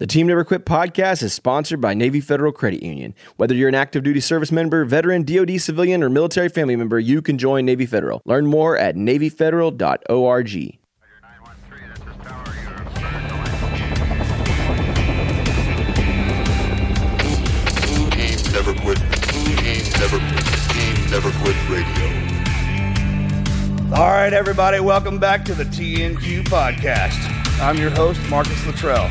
The Team Never Quit podcast is sponsored by Navy Federal Credit Union. Whether you're an active duty service member, veteran, DoD civilian, or military family member, you can join Navy Federal. Learn more at NavyFederal.org. Team Never Quit. Team Never Quit. Team Never Quit Radio. All right, everybody, welcome back to the TNQ podcast. I'm your host, Marcus Luttrell.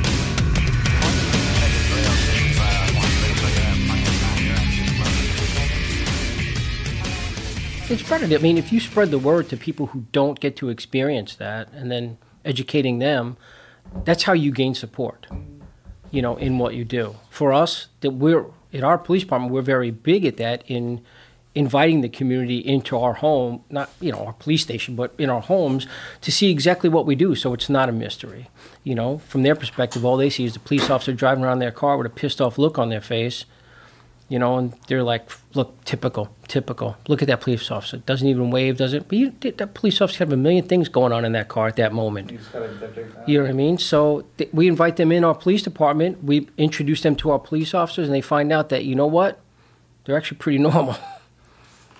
It's better. To I mean, if you spread the word to people who don't get to experience that, and then educating them, that's how you gain support. You know, in what you do. For us, that we're in our police department, we're very big at that in inviting the community into our home, not you know our police station, but in our homes to see exactly what we do. So it's not a mystery. You know, from their perspective, all they see is the police officer driving around their car with a pissed off look on their face you know, and they're like, look, typical, typical. Look at that police officer. Doesn't even wave, does it? But you, that police officer have a million things going on in that car at that moment. You know what I mean? So th- we invite them in our police department. We introduce them to our police officers, and they find out that you know what, they're actually pretty normal.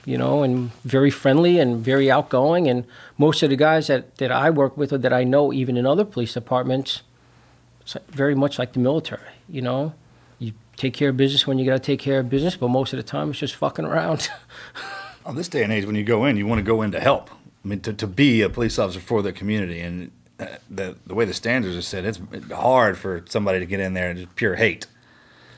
you know, and very friendly and very outgoing. And most of the guys that, that I work with or that I know, even in other police departments, it's very much like the military. You know, you take care of business when you got to take care of business, but most of the time it's just fucking around. On this day and age, when you go in, you want to go in to help. I mean, to, to be a police officer for the community. And uh, the, the way the standards are set, it's hard for somebody to get in there and just pure hate.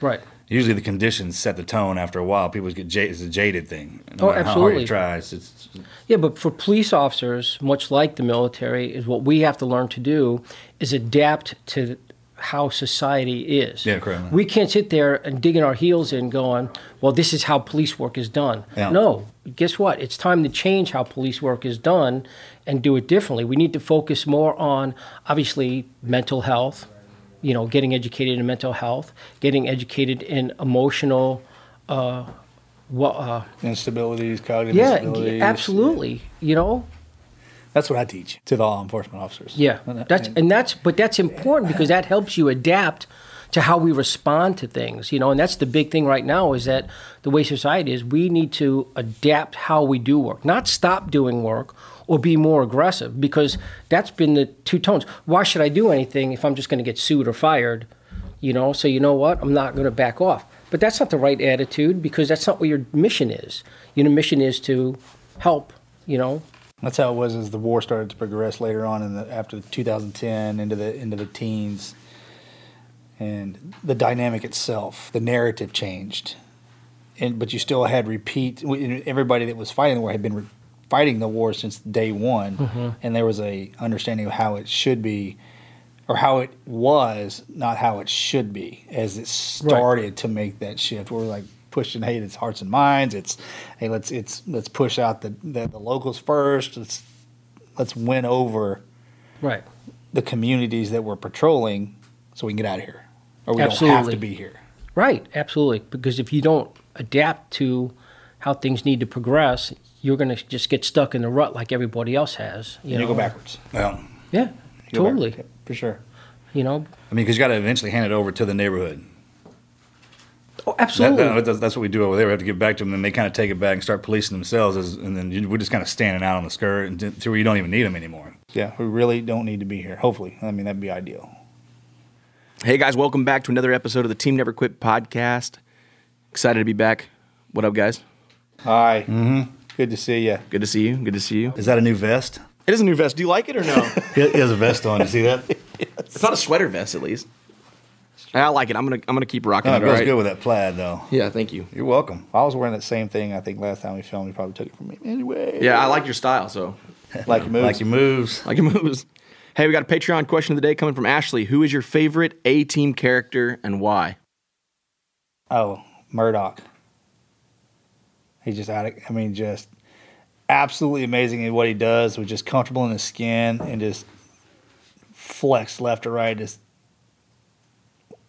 right. Usually the conditions set the tone after a while. People get jaded, it's a jaded thing. No Oh, matter how hard absolutely. you try, it's, it's, Yeah, but for police officers, much like the military, is what we have to learn to do is adapt to how society is. Yeah, correct. We can't sit there and digging our heels in going, well, this is how police work is done. Yeah. No, guess what? It's time to change how police work is done and do it differently. We need to focus more on, obviously, mental health, you know, getting educated in mental health, getting educated in emotional, uh, what, uh, instabilities, cognitive yeah, disabilities. absolutely. You know, That's what I teach to the law enforcement officers. Yeah, And that's and- and that's but that's important because that helps you adapt to how we respond to things, you know. And that's the big thing right now is that the way society is, we need to adapt how we do work, not stop doing work or be more aggressive because that's been the two tones. Why should I do anything if I'm just going to get sued or fired? You know, so you know what? I'm not going to back off. But that's not the right attitude because that's not what your mission is. Your mission is to help, you know, That's how it was as the war started to progress later on in the after 2010 into the into the teens, and the dynamic itself, the narrative changed, and but you still had repeat. Everybody that was fighting the war had been re- fighting the war since day one, mm-hmm. and there was a understanding of how it should be, or how it was, not how it should be, as it started to make that shift. We're like pushing, hey, it's hearts and minds. It's hey, let's it's let's push out the the, the locals first. Let's let's win over right. the communities that we're patrolling, so we can get out of here, or we don't have to be here. Right, absolutely. Because if you don't adapt to how things need to progress, you're going to just get stuck in the rut like everybody else has. You, You, know? go backwards. well, Yeah, You totally. backwards, for sure. You know, I mean, because you got to eventually hand it over to the neighborhood. Oh, absolutely. that- that's, that's what we do over there. We have to give back to them, and they kind of take it back and start policing themselves, as, and then we're just kind of standing out on the skirt until where you don't even need them anymore. Yeah, we really don't need to be here. Hopefully, I mean that'd be ideal. Hey guys, welcome back to another episode of the Team Never Quit podcast. Excited to be back. What up, guys? Hi. Mm-hmm. Good to see you. Good to see you. Good to see you. Is that a new vest? It is a new vest. Do you like it or no? He he has a vest on. You see that? it's not a sweater vest, at least. I like it. I'm gonna I'm gonna keep rocking No, it. it goes all right? good with that plaid, though. Yeah, thank you. You're welcome. I was wearing that same thing. I think last time we filmed, you probably took it from me. Anyway. Yeah, I like your style. So Like your moves. Like your moves. like it moves. Hey, we got a Patreon question of the day coming from Ashley. Who is your favorite A Team character and why? Oh, Murdock. He's just out of, I mean, just absolutely amazing in what he does, with just comfortable in his skin and just flex left or right. Just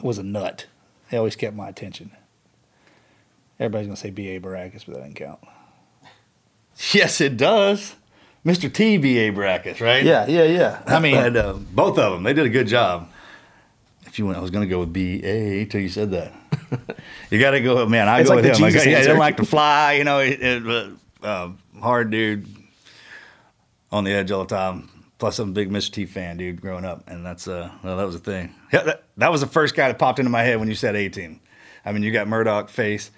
was a nut. He always kept my attention. Everybody's gonna say B.A. Baracus, but that doesn't count. Yes, it does. Mr. TBA Baracus, right? Yeah, yeah, yeah. I mean, and, uh, both of them, they did a good job. If you went, I was going to go with BA till you said that. you got to go, man. I It's go like with him. I go, yeah, answer. didn't like to fly, you know. It, it, uh, hard dude, on the edge all the time. Plus, I'm a big Mr. T fan, dude, growing up, and that's uh, well, that was a thing. Yeah, that, that was the first guy that popped into my head when you said 18. I mean, you got Murdock face,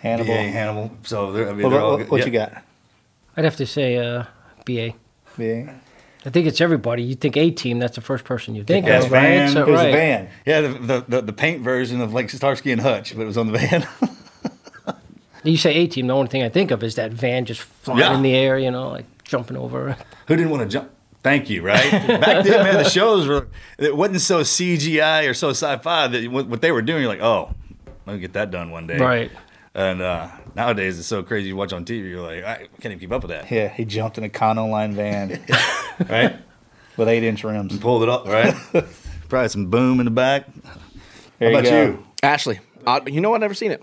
Hannibal. BA, Hannibal. So they're, I mean, What, they're all what- good. what Yeah. you got? I'd have to say uh, BA. B.A. I think it's everybody. You think A team, that's the first person you think Yes, of, right? Van. So, Who's right. the van? Yeah, the, the, the, the paint version of like Starsky and Hutch, but it was on the van. You say A team, the only thing I think of is that van just flying Yeah. in the air, you know, like jumping over. Who didn't want to jump? Thank you, right? Back then, man, the shows were, it wasn't so CGI or so sci fi that what, what they were doing, you're like, oh, let me get that done one day. Right. And uh, nowadays, it's so crazy. You watch on TV, you're like, I can't even keep up with that. Yeah, he jumped in a Econoline van Right? with eight inch rims. and Pulled it up, right? Probably some boom in the back. There How about go. you? Ashley, uh, you know? I've never seen it.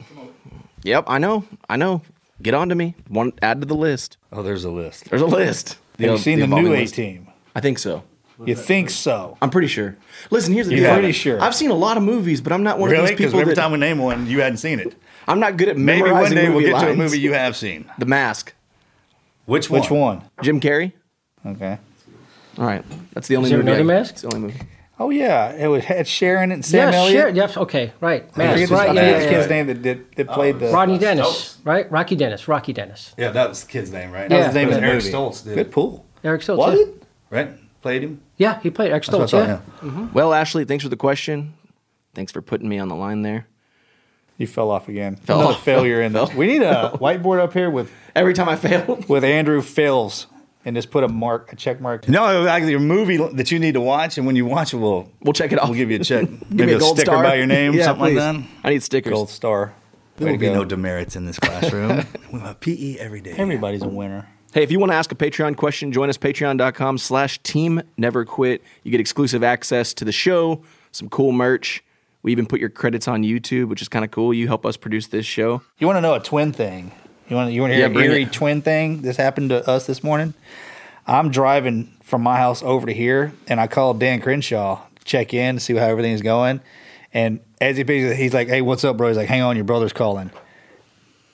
Yep, I know. I know. Get on to me. One add to the list. Oh, there's a list. There's a list. Have you seen the, evolving new A team? I think so. You think so? I'm pretty sure. Listen, here's the You're deal. pretty sure. I've seen a lot of movies, but I'm not one Really? of these Because people every that time we name one, you hadn't seen it. I'm not good at Maybe one memorizing day we'll movie get to a lines. movie you have seen. The Mask. Which one? Which one? Jim Carrey. Okay. All right, that's the only Is there movie. I- Mask? It's the only movie. Oh yeah, it was had Sharon and Sam yeah, Elliott. sure. Yes, okay, right. I Mask, forget, right, the, I yeah, forget yeah, the yeah. kid's name that did that played oh, the. Rodney Dennis, Stokes. right? Rocky Dennis, Rocky Dennis. Yeah, that was the kid's name, right? That was That was the name of the Eric movie. Stoltz did. Good pool. Eric Stoltz. Was yeah. it? Right? Played him? Yeah, he played Eric Stoltz, I yeah. thought, mm-hmm. Well, Ashley, thanks for the question. Thanks for putting me on the line there. You fell off again. Fell Another off. failure in Fell. the. We need a whiteboard up here with Every time I fail with Andrew fails and just put a mark, a check mark. No, actually, a movie that you need to watch, and when you watch it, we'll We'll check it off. we'll give you a check. Give Maybe me a a, gold sticker star by your name, yeah, something please. like that. I need stickers. Gold star. There Way will be go. no demerits in this classroom. we have PE every day. Everybody's a winner. Hey, if you want to ask a Patreon question, join us patreon.com slash team never quit. You get exclusive access to the show, some cool merch. We even put your credits on YouTube, which is kind of cool. You help us produce this show. You want to know a twin thing? You want you want to hear Yeah, an eerie it. twin thing? This happened to us this morning. I'm driving from my house over to here, and I called Dan Crenshaw to check in to see how everything's going. And as he he's like, "Hey, what's up, bro?" He's like, "Hang on, your brother's calling."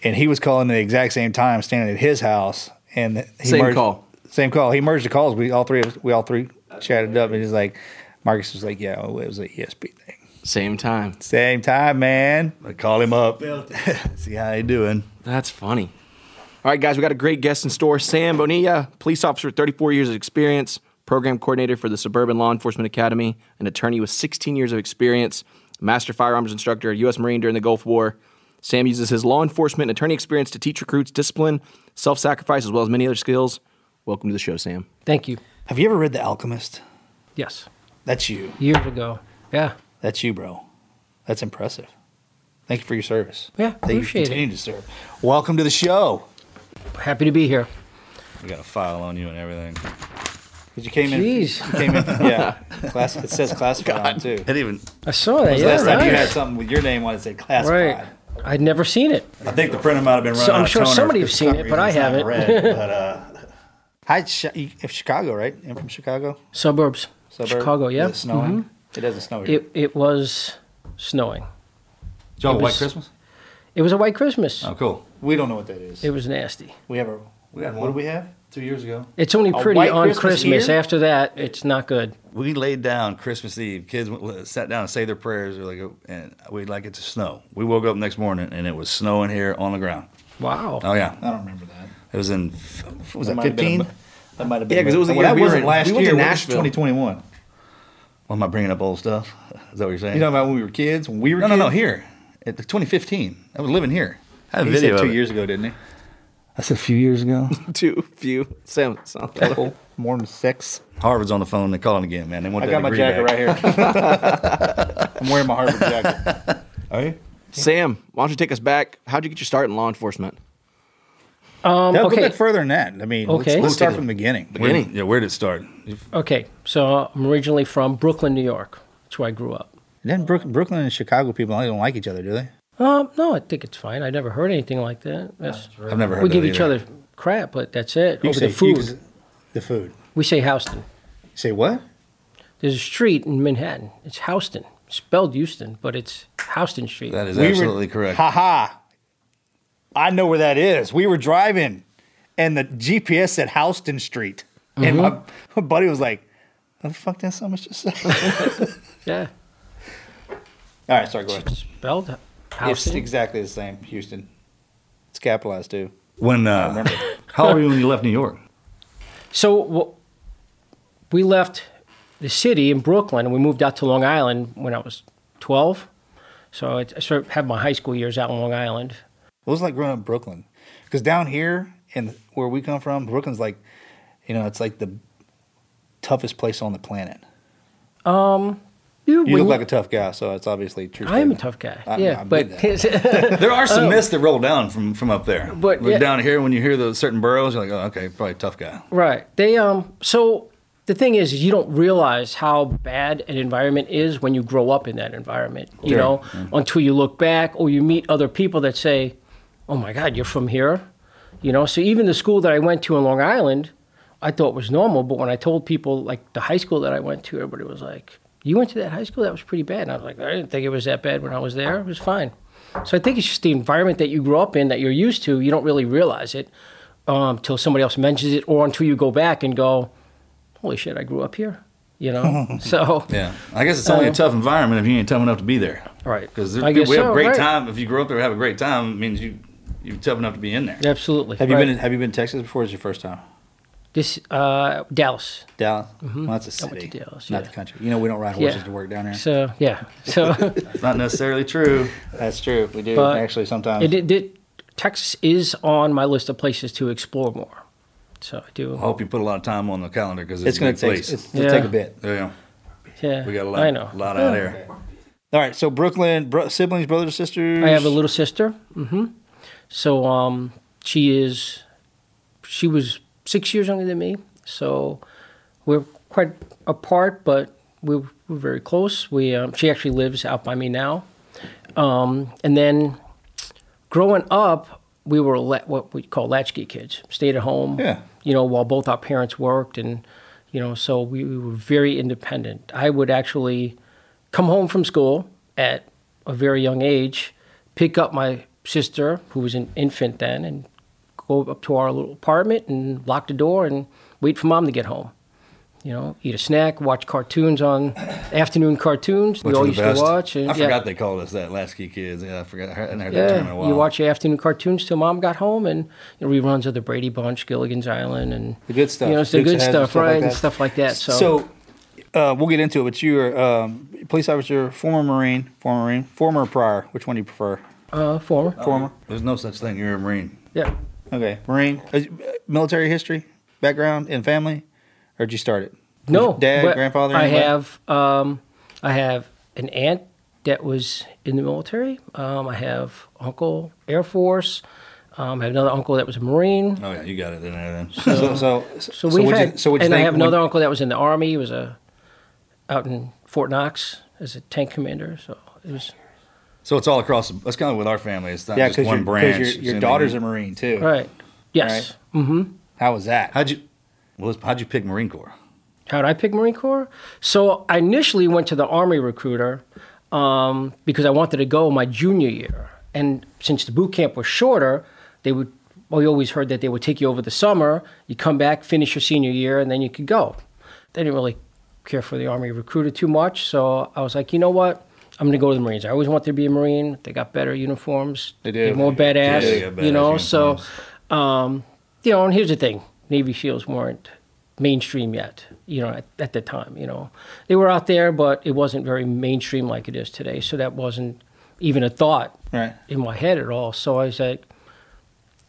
And he was calling at the exact same time, standing at his house, and he Same merged- call. Same call. He merged the calls. We all three of us- we all three chatted up, and he's like, Marcus was like, "Yeah, it was a ESP thing." Same time. Same time, man. I call him up. See how he doing. That's funny. All right, guys, we got a great guest in store. Sam Bonilla, police officer, 34 years of experience, program coordinator for the Suburban Law Enforcement Academy, an attorney with 16 years of experience, master firearms instructor, U.S. Marine during the Gulf War. Sam uses his law enforcement and attorney experience to teach recruits discipline, self sacrifice, as well as many other skills. Welcome to the show, Sam. Thank you. Have you ever read The Alchemist? Yes, That's you. years ago. Yeah, That's you, bro. That's impressive. Thank you for your service. Yeah, Thank you for appreciate it. continuing to serve. Welcome to the show. happy to be here. We got a file on you and everything. 'Cause you came Jeez. in. You came in. Yeah. Class, it says classified on it, too. It even. I saw that. Yeah, Last time you had something with your name on it said classified. right. I'd never seen it. I think the printer might have been running So I'm out of sure toner somebody has seen it, but I it's not haven't. red, but uh, Hi, if Chicago, right? I'm from Chicago. Suburbs, Suburb? Chicago. Yeah, Is it snowing? It doesn't snow here. it it was snowing. Did y'all It White was- Christmas? It was a white Christmas. Oh, cool. we don't know what that is. It was nasty. we have a. We had What do we have? Two years ago. It's only pretty white on Christmas Christmas. here? After that, it's not good. We laid down Christmas Eve. Kids went, sat down and say their prayers. We're like, oh, and we'd like it to snow. We woke up next morning and it was snowing here on the ground. Wow. Oh yeah, I don't remember that. it was in. What was that might have fifteen? That might have been. Yeah, because it was the well, year that we were wasn't in- last we went year. to Nashville. 2021. What am I bringing up old stuff? Is that what you're saying? You talking about when we were kids? When we were no, no, no. Here, at the 2015. I was living here. I have a He video. said two of it. years ago, didn't he? I said a few years ago. Two few. Sam, sound Couple, more than six. Harvard's on the phone. They're calling again, man. They want I that got my jacket back. right here. I'm wearing my Harvard jacket. Are you? Sam, why don't you take us back? How'd you get your start in law enforcement? Um, No, okay. Go back further than that. I mean, let's- Okay. let's, start from the beginning. Where, Beginning. yeah, where did it start? Okay. So I'm originally from Brooklyn, New York. That's where I grew up. Then Brook, Brooklyn and Chicago people they don't like each other, do they? Um, no, I think it's fine. I've never heard anything like that. That's, I've never heard. we that give each other crap, but that's it. You Over say- the food, you can- the food. we say Houston. Say what? There's a street in Manhattan. It's Houston, spelled Houston, but it's Houston Street. That is We were- absolutely correct. Ha ha. I know where that is. We were driving, and the GPS said Houston Street, and my, my buddy was like, "What the fuck that someone just said?" yeah, All right, sorry, go ahead. spelled It's exactly the same. Houston. It's capitalized too. When uh, how old were you when you left New York? So w- we left the city in Brooklyn and we moved out to Long Island when I was 12. So I, I sort of had my high school years out in Long Island. What was it like growing up in Brooklyn? Because down here and where we come from, Brooklyn's like, you know, it's like the toughest place on the planet. You, You when look like a tough guy, so it's obviously true. I am a tough guy. I- yeah, I but. There are some myths that roll down from from up there. But, Like yeah. down here, when you hear those certain boroughs, you're like, oh, okay, probably a tough guy. right. They um. So the thing is, is you don't realize how bad an environment is when you grow up in that environment. You Sure. know, until you look back or you meet other people that say, "Oh my God, you're from here." You know, so even the school that I went to in Long Island, I thought was normal. But when I told people, like the high school that I went to, everybody was like, "You went to that high school? That was pretty bad." And I was like, "I didn't think it was that bad when I was there. It was fine." So I think it's just the environment that you grow up in that you're used to. You don't really realize it um, somebody else mentions it, or until you go back and go, "Holy shit, I grew up here." You know, so Yeah, I guess it's only a Um, tough environment if you ain't tough enough to be there. right Because we have so, a great right. time. If you grow up there, and have a great time. It means you you're tough enough to be in there. Absolutely. Have you right. been? In, have you been to Texas before? Or is your first time? This uh, Dallas? Dallas. Well, that's a I went city, to Dallas, not yeah. the country. You know, we don't ride Yeah. horses to work down here. So yeah, so. It's not necessarily true. That's true. We do But actually sometimes. It, it, it, Texas is on my list of places to explore more. So I do. I hope you put a lot of time on the calendar because it's, it's going to take. place. It's, it'll Yeah. take a bit. yeah, yeah, we got a lot. I know. A lot out there. All right. So Brooklyn, bro- siblings, brothers, sisters. I have a little sister. hmm So um, she is, she was six years younger than me. So we're quite apart, but we're, we're very close. We um, she actually lives out by me now. Um, and then growing up, we were la- what we call latchkey kids. Stayed at home. Yeah. You know, while both our parents worked, and you know, so we, we were very independent. I would actually come home from school at a very young age, pick up my sister, who was an infant then, and go up to our little apartment and lock the door and wait for mom to get home. You know, eat a snack, watch cartoons on afternoon cartoons. Which we all were the used best. to watch. And, I yeah. forgot they called us that latchkey kids. Yeah, I forgot. I hadn't heard that term in a Yeah, while. you watch your afternoon cartoons till mom got home, and you know, reruns of the Brady Bunch, Gilligan's Island, and The good stuff. You know, it's the good Hazzard, stuff, stuff like right, and stuff like that. So, So, uh, we'll get into it. But you're um, police officer, former Marine, former Marine, former prior. Which one do you prefer? uh, former, Former. There's no such thing. You're a Marine. yeah. Okay, Marine. Uh, military history, background, and family, or did you start it? No, dad, grandfather. I anybody? have, um, I have an aunt that was in the military. Um, I have uncle Air Force. Um, I have another uncle that was a Marine. Oh yeah, you got it there then. So, so, So we've what'd you- so what'd you and I have when- another uncle that was in the army. He was a out in Fort Knox as a tank commander. So it was So it's all across. the- That's kind of with our family. It's not Yeah, just one your, branch. 'cause your, your It's daughter's a. Marine too. right. Yes. How was that? How'd you? Well, how'd you pick Marine Corps? How did I pick Marine Corps? So I initially went to the Army recruiter um, because I wanted to go my junior year. And since the boot camp was shorter, they would, well, we always heard that they would take you over the summer, you come back, finish your senior year, and then you could go. They didn't really care for the Army recruiter too much. So I was like, you know what? I'm going to go to the Marines. I always wanted to be a Marine. They got better uniforms. They do. They're more badass. they you know, badass so um, you know, and here's the thing: Navy SEALs weren't mainstream yet. You know, at, at the time, you know, they were out there, but it wasn't very mainstream like it is today. So that wasn't even a thought Right. in my head at all. So I said,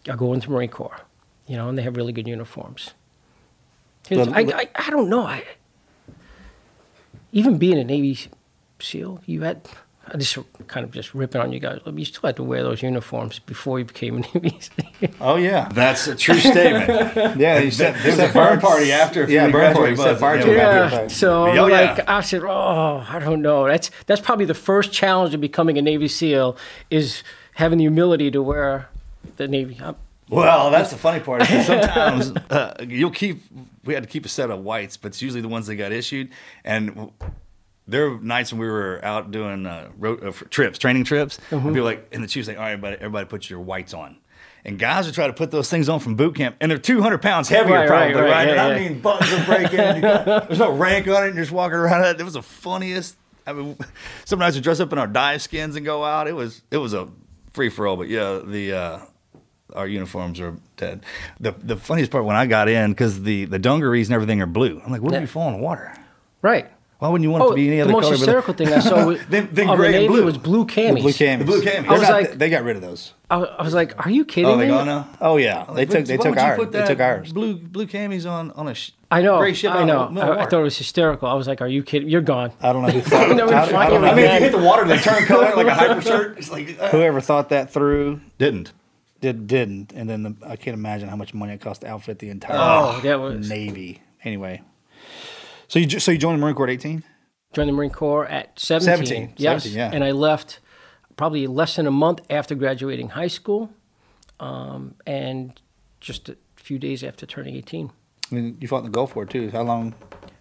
I'll go into Marine Corps, you know, and they have really good uniforms. Well, I, I, I don't know. I even being a Navy SEAL, you had. I just kind of just ripping on you guys. You still had to wear those uniforms before you became a Navy SEAL. Oh yeah. That's a true statement. Yeah. You set, There was a burn party after. Yeah, we burn graduated, party, set was fire it? to it. Yeah. Yeah. Yeah. So Oh, yeah. like I said, oh, I don't know. That's that's probably the first challenge of becoming a Navy SEAL is having the humility to wear the Navy. I'm, Well, that's the funny part. Sometimes uh, you'll keep. We had to keep a set of whites, but it's usually the ones that got issued. And w- there were nights when we were out doing uh, road, uh, trips, training trips, and people like, and the chief's like, "All right, everybody, everybody, put your whites on." And guys would try to put those things on from boot camp, and they're 200 pounds heavier, Right, probably, right, right? right, yeah, I yeah. mean, buttons are breaking. got- there's no rank on it, and you're just walking around. It was the funniest. I mean, sometimes we dress up in our dive skins and go out. It was it was a free for all. But yeah, the uh, our uniforms are dead. The the funniest part when I got in because the the dungarees and everything are blue. I'm like, what Yeah. if you fall in the water? right. Why wouldn't you want it Oh, to be any the other most color? but- hysterical thing I saw was, Then- then of the and Navy blue. was blue camis. The blue camis. The blue camis. I was They're not- like- they got rid of those. I, I was like, "Are you kidding Oh, they me?" gone now. Oh yeah, they took they took ours. They took ours. Blue blue camis on on a sh- I know. gray ship. I know. in the middle of I, I thought it was hysterical. I was like, "Are you kidding? You're gone." I don't know who thought. Never I, find I don't him know. I mean, if you hit the water, they turn color like a hyper shirt. It's like uh, Whoever thought that through didn't. did didn't, and then the, I can't imagine how much money it cost to outfit the entire Oh, that was Navy. Anyway, so you so you joined the Marine Corps at eighteen? joined the Marine Corps at 17. 17, Yes. 17, yeah. And I left probably less than a month after graduating high school, um, and just a few days after turning 18. I mean, you fought in the Gulf War too. How long?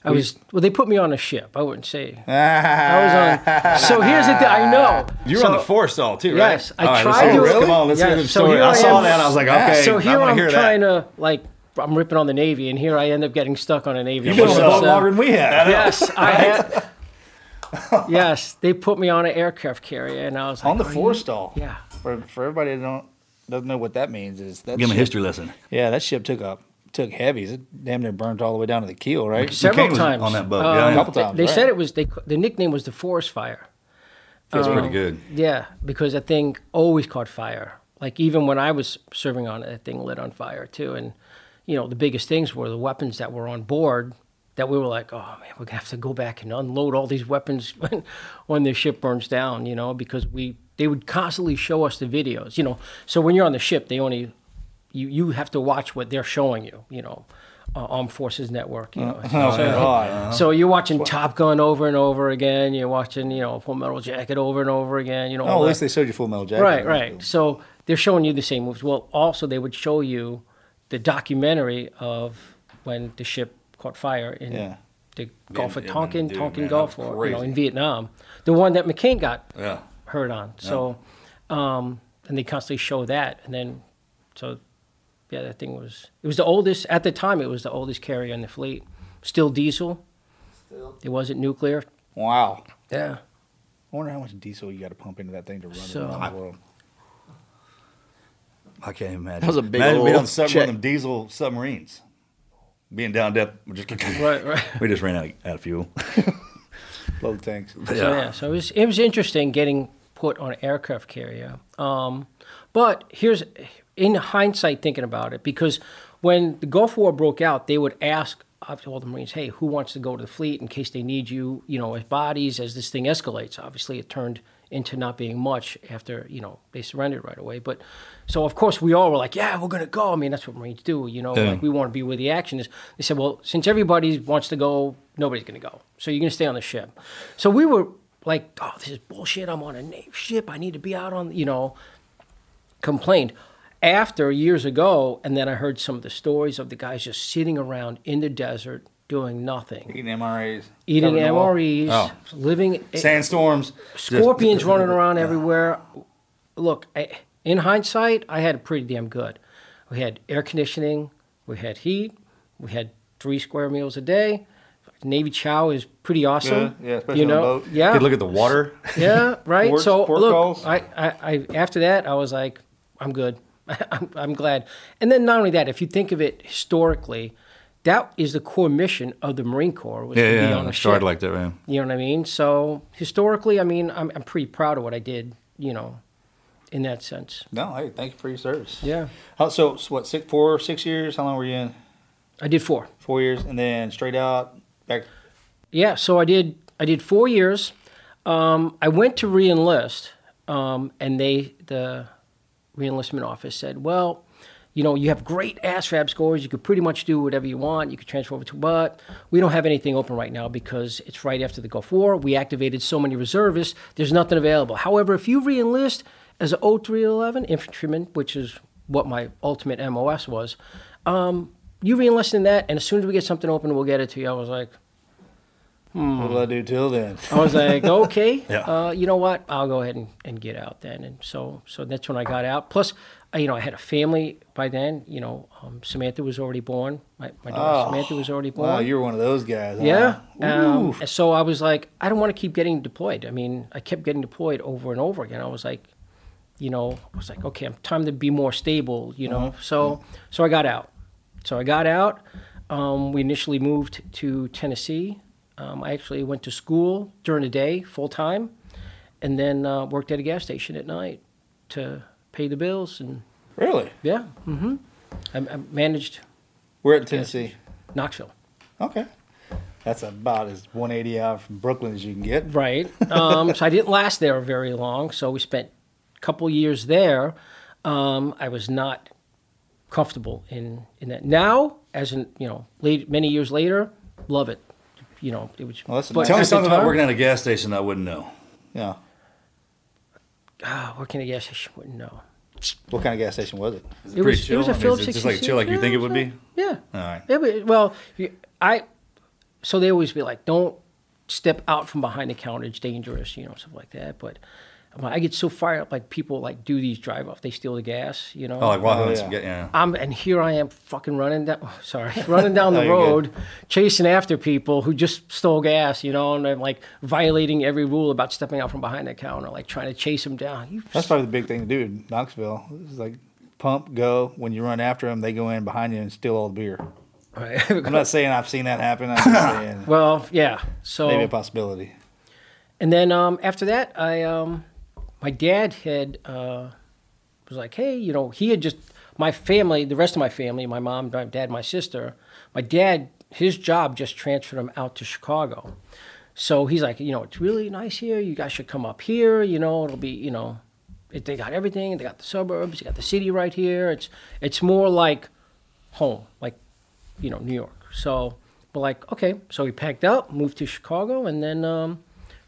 I was well. They put me on a ship. I wouldn't say. Ah, I was on. So here's the thing. I know. You were so, on the Forrestal too, right? Yes, I All right, let's tried hear to- it. Come on, let's Yeah, hear the so story. here I I saw am. that. I was like, okay. So here I'm hear trying that. to like. I'm ripping on the Navy, and here I end up getting stuck on a Navy. You've been on ship. the boat longer than we have. Yes, I had. yes, they put me on an aircraft carrier, and I was like, On the "Are you-" Forrestal. Yeah. For for everybody that don't doesn't know what that means is that Give him a history lesson. Yeah, that ship took up took heavies. It damn near burnt all the way down to the keel, right? several times on that boat, Um, yeah, yeah. Couple they- times, They, right. said it was they. The nickname was the forest fire. That's Um, pretty good. Yeah, because that thing always caught fire. Like even when I was serving on it, that thing lit on fire too. And you know, the biggest things were the weapons that were on board. That we were like, oh man, we're gonna have to go back and unload all these weapons when, when the ship burns down. You know, because we they would constantly show us the videos. You know, so when you're on the ship, they only you you have to watch what they're showing you. You know. Uh, Armed Forces Network, you know. Oh, so, God. Uh-huh. so you're watching Top Gun over and over again. You're watching, you know, Full Metal Jacket over and over again. You know, Oh, at least they showed you Full Metal Jacket. Right, right. So they're showing you the same moves. Well, also they would show you the documentary of when the ship caught fire in Yeah. the Gulf of Tonkin, dude, Tonkin man, Gulf, or you know, in Vietnam, the one that McCain got Yeah. hurt on. So, um, and they constantly show that, and then, so, yeah, that thing was it was the oldest at the time. It was the oldest carrier in the fleet. Still diesel. Still. It wasn't nuclear. Wow. Yeah. I wonder how much diesel you got to pump into that thing to run So- it around the world. I can't imagine. That was a big imagine being ol' on sub- one check. of them diesel submarines. Being down depth, we just Right, right. we just ran out of, out of fuel. Load tanks. So, yeah, so it was it was interesting getting put on an aircraft carrier. Um, but here's in hindsight thinking about it because when the Gulf War broke out, they would ask all the Marines, "Hey, who wants to go to the fleet in case they need you? You know, as bodies as this thing escalates." Obviously, it turned into not being much after you know they surrendered right away. But so of course we all were like, "Yeah, we're gonna go." I mean, that's what Marines do. You know, Yeah. like we want to be where the action is. They said, "Well, since everybody wants to go, nobody's gonna go. So you're gonna stay on the ship." So we were like, "Oh, this is bullshit. I'm on a Navy ship. I need to be out on you know." Complained after years ago, and then I heard some of the stories of the guys just sitting around in the desert doing nothing, Eating MRAs. eating covering the wall. MREs, Oh. living Sandstorms, scorpions running around everywhere. Look, I, in hindsight, I had it pretty damn good. We had air conditioning, we had heat, we had three square meals a day. Navy chow is pretty awesome. Yeah, yeah, especially you on a know, boat. yeah, Could look at the water. yeah, right. Pork- so pork look. I, I, I, after that, I was like, I'm good. I'm, I'm glad. And then not only that, if you think of it historically, that is the core mission of the Marine Corps was Yeah, to be yeah. on a I started ship. like that, man. You know what I mean? So historically, I mean, I'm, I'm pretty proud of what I did. You know, in that sense. No, hey, thank you for your service. Yeah, How, so, so what? Six, four, six years? How long were you in? I did four. Four years, and then straight out back. Yeah, so I did. I did four years. Um, I went to reenlist, um, and they the reenlistment office said, "Well, you know, you have great ASVAB scores. You could pretty much do whatever you want. You could transfer over to, but we don't have anything open right now because it's right after the Gulf War. We activated so many reservists. There's nothing available. However, if you reenlist as an 0311 infantryman, which is what my ultimate MOS was, um, you reenlist in that, and as soon as we get something open, we'll get it to you." I was like. Hmm. What will I do till then? I was like, okay, Yeah. uh, you know what? I'll go ahead and, and get out then. And so, so that's when I got out. Plus, I, you know, I had a family by then. You know, um, Samantha was already born. My, my daughter Oh, Samantha was already born. Wow, you were one of those guys. huh? yeah. Um, so I was like, I don't want to keep getting deployed. I mean, I kept getting deployed over and over again. I was like, you know, I was like, okay, I'm time to be more stable. You know, so so I got out. So I got out. Um, we initially moved to Tennessee. Um, I actually went to school during the day full time, and then uh, worked at a gas station at night to pay the bills. And Really? yeah, mm-hmm I, I managed We're at Tennessee. Knoxville. Okay. That's about as 180 out from Brooklyn as you can get. Right. Um, so I didn't last there very long. So we spent a couple years there. Um, I was not comfortable in, in that. Now, as in you know, late, many years later, love it. You know, it was. Well, that's but nice- Tell me something about working at a gas station I wouldn't know. Yeah. Ah, working at a gas station, wouldn't know. What kind of gas station was it? Is It pretty was- it was a chill? I mean, Phillips is it just like 66, chill, like you think it would be? Yeah. All right. Yeah, but, well, I. So they always be like, don't step out from behind the counter. It's dangerous, you know, stuff like that. But I'm like- I get so fired up, like people like do these drive off. They steal the gas, you know. Oh, like Wahoo Oh, yeah. get yeah. I'm and here I am fucking running down sorry running down the No, you're road chasing after people who just stole gas you know and I'm like violating every rule about stepping out from behind the counter like trying to chase them down you That's probably the big thing to do in Knoxville. It's like pump, go. When you run after them, they go in behind you and steal all the beer. Right. I'm not saying I've seen that happen. I'm just saying well yeah so maybe a possibility. and then um, after that I um, my dad had uh, was like hey you know he had just my family the rest of my family my mom my dad my sister my dad his job just transferred him out to Chicago So he's like, you know, it's really nice here. You guys should come up here. You know, it'll be, you know, it, they got everything. They got the suburbs. You got the city right here. It's it's more like home, like you know, New York. So, but like, okay. So we packed up, moved to Chicago, and then um,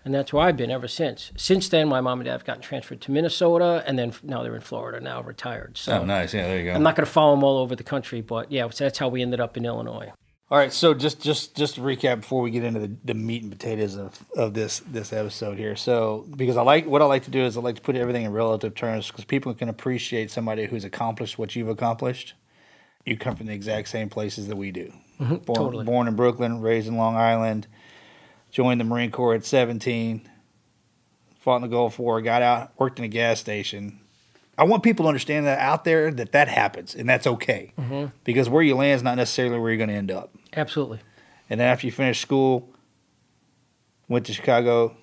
and that's where I've been ever since. Since then, my mom and dad have gotten transferred to Minnesota, and then now they're in Florida, now retired. So Oh, nice. Yeah, there you go. I'm not going to follow them all over the country, but yeah, so that's how we ended up in Illinois. All right, so just just just to recap before we get into the, the meat and potatoes of, of this this episode here. So because I like what I like to do is I like to put everything in relative terms because people can appreciate somebody who's accomplished what you've accomplished. You come from the exact same places that we do. Mm-hmm. born, totally. born in Brooklyn, raised in Long Island, joined the Marine Corps at 17, fought in the Gulf War, got out, worked in a gas station. I want people to understand that out there that that happens and that's okay mm-hmm. because where you land is not necessarily where you're going to end up. Absolutely. And then after you finished school, went to Chicago.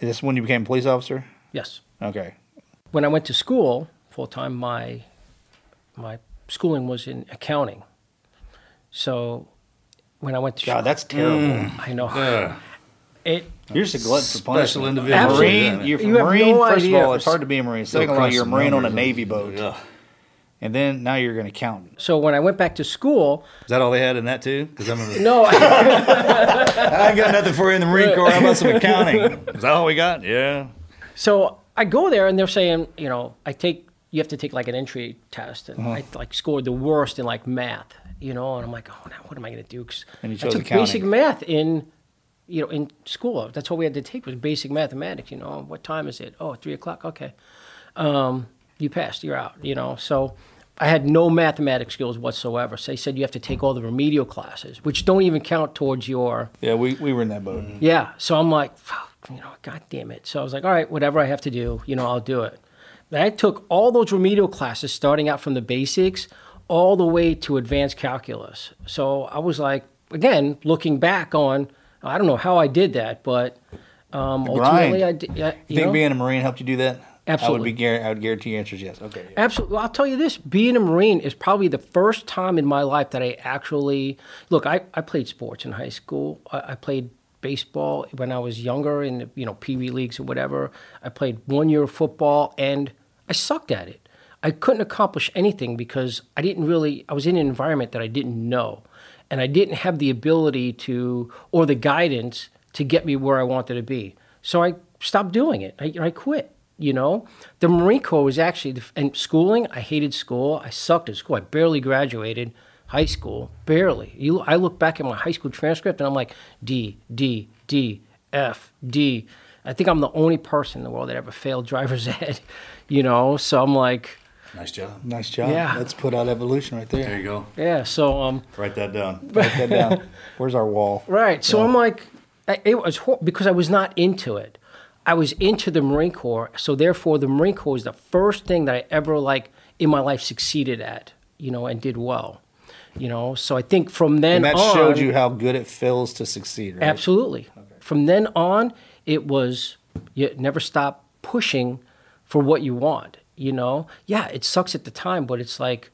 Is this when you became a police officer? Yes. Okay. when I went to school full time, my my schooling was in accounting. So when I went to God, that's terrible. Mm. I know Yeah. it. You're just a glutton for Special punishment. individual. Absolutely. Marine, you're You have Marine. no first idea. of all, it's hard to be a Marine. Second of all, you're a Marine on a Navy boat, Yeah. and then now you're an accountant. So when I went back to school, Is that all they had in that too? Because I'm a, no, I ain't got nothing for you in the Marine Corps. How about some accounting? Is that all we got? Yeah. so I go there and they're saying, you know, I take you have to take like an entry test, and uh-huh. I like scored the worst in like math, you know, and I'm like, oh, now what am I going to do? 'Cause And you I took basic math in, you know, in school. That's all we had to take was basic mathematics. You know, what time is it? Oh, three o'clock. Okay, um, you passed. You're out. You know, so I had no mathematics skills whatsoever. So they said you have to take all the remedial classes, which don't even count towards your Yeah, we, we were in that boat. yeah. So I'm like, "Fuck, you know, god damn it. So I was like, all right, whatever I have to do, you know, I'll do it. And I took all those remedial classes, starting out from the basics all the way to advanced calculus. So I was like, again, looking back on, I don't know how I did that, but um, ultimately I did. Yeah, You think being a Marine helped you do that? Absolutely. I would be guar- I would guarantee your answer is yes. Okay. yeah. Absolutely. Well, I'll tell you this being a Marine is probably the first time in my life that I actually look, I, I played sports in high school. I, I played baseball when I was younger in the, you know, Pee Wee leagues or whatever. I played one year of football and I sucked at it. I couldn't accomplish anything because I didn't really, I was in an environment that I didn't know. And I didn't have the ability to, or the guidance to get me where I wanted to be. So I stopped doing it. I, I quit. You know, the Marine Corps was actually, and schooling, I hated school. I sucked at school. I barely graduated high school, barely. You, I look back at my high school transcript and I'm like, D, D, D, F, D. I think I'm the only person in the world that ever failed driver's ed, you know? So I'm like, Nice job. Nice job. Yeah. Let's put out evolution right there. There you go. yeah, so, um, Write that down. Write that down. Where's our wall? Right. So I'm like, it was hor- because I was not into it. I was into the Marine Corps, so therefore the Marine Corps was the first thing that I ever like in my life succeeded at, you know, and did well. You know, so I think from then And that on, showed you how good it feels to succeed, right? Absolutely. From then on, it was you never stop pushing for what you want. You know, yeah, it sucks at the time, but it's like,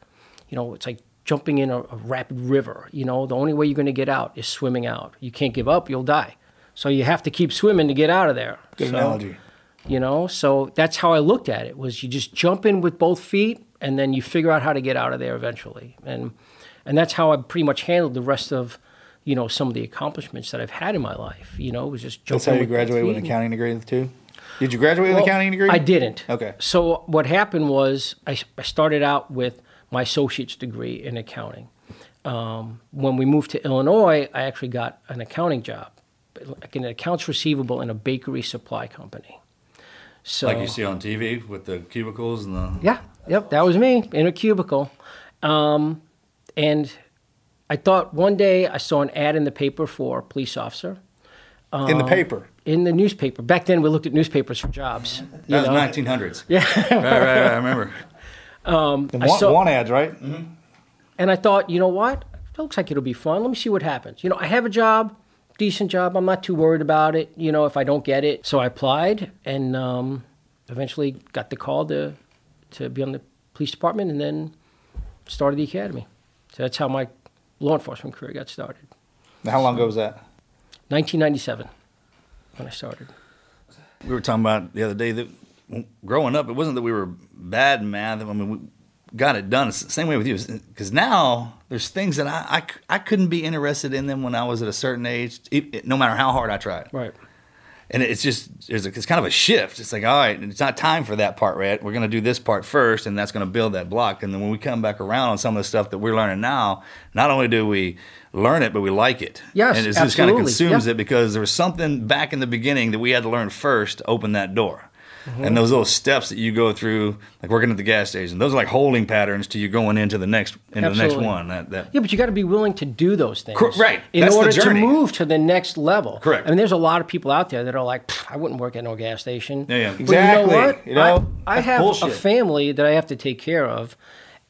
you know, it's like jumping in a, a rapid river. You know, the only way you're going to get out is swimming out. You can't give up; you'll die. So you have to keep swimming to get out of there. Good So, analogy. You know, so that's how I looked at it. Was you just jump in with both feet, and then you figure out how to get out of there eventually. And and that's how I pretty much handled the rest of, you know, some of the accomplishments that I've had in my life. You know, it was just That's how you graduated with an accounting degree too. Did you graduate with well, an accounting degree? I didn't. Okay. So what happened was I, I started out with my associate's degree in accounting. Um, when we moved to Illinois, I actually got an accounting job, like an accounts receivable in a bakery supply company. So Like you see on TV with the cubicles and the. yeah, yep, that was me in a cubicle. Um, and I thought one day I saw an ad in the paper for a police officer in the paper. In the newspaper. Back then, we looked at newspapers for jobs. you That was 1900s. Yeah. right, right, right. I remember. The I want, saw- want ads, right? And I thought, you know what? It looks like it'll be fun. Let me see what happens. You know, I have a job, decent job. I'm not too worried about it, you know, if I don't get it. So I applied and um, eventually got the call to, to be on the police department and then started the academy. So that's how my law enforcement career got started. How long ago was that? 1997 when I started. We were talking about the other day that growing up, it wasn't that we were bad in math. I mean, we got it done. It's the same way with you. Because now there's things that I I couldn't be interested in them when I was at a certain age, no matter how hard I tried. Right. And it's just, it's kind of a shift. It's like, all right, it's not time for that part, right? We're going to do this part first, and that's going to build that block. And then when we come back around on some of the stuff that we're learning now, not only do we learn it, but we like it. Yes, And it just kind of consumes Yeah. it because there was something back in the beginning that we had to learn first to open that door. Mm-hmm. And those little steps that you go through, like working at the gas station, those are like holding patterns to you going into the next into the next one. That that Yeah, but you got to be willing to do those things. Cor- right. In That's order to move to the next level. Correct. I mean, there's a lot of people out there that are like, I wouldn't work at no gas station. Yeah, yeah. But Exactly. You know what? You know, I, I have a family that I have to take care of.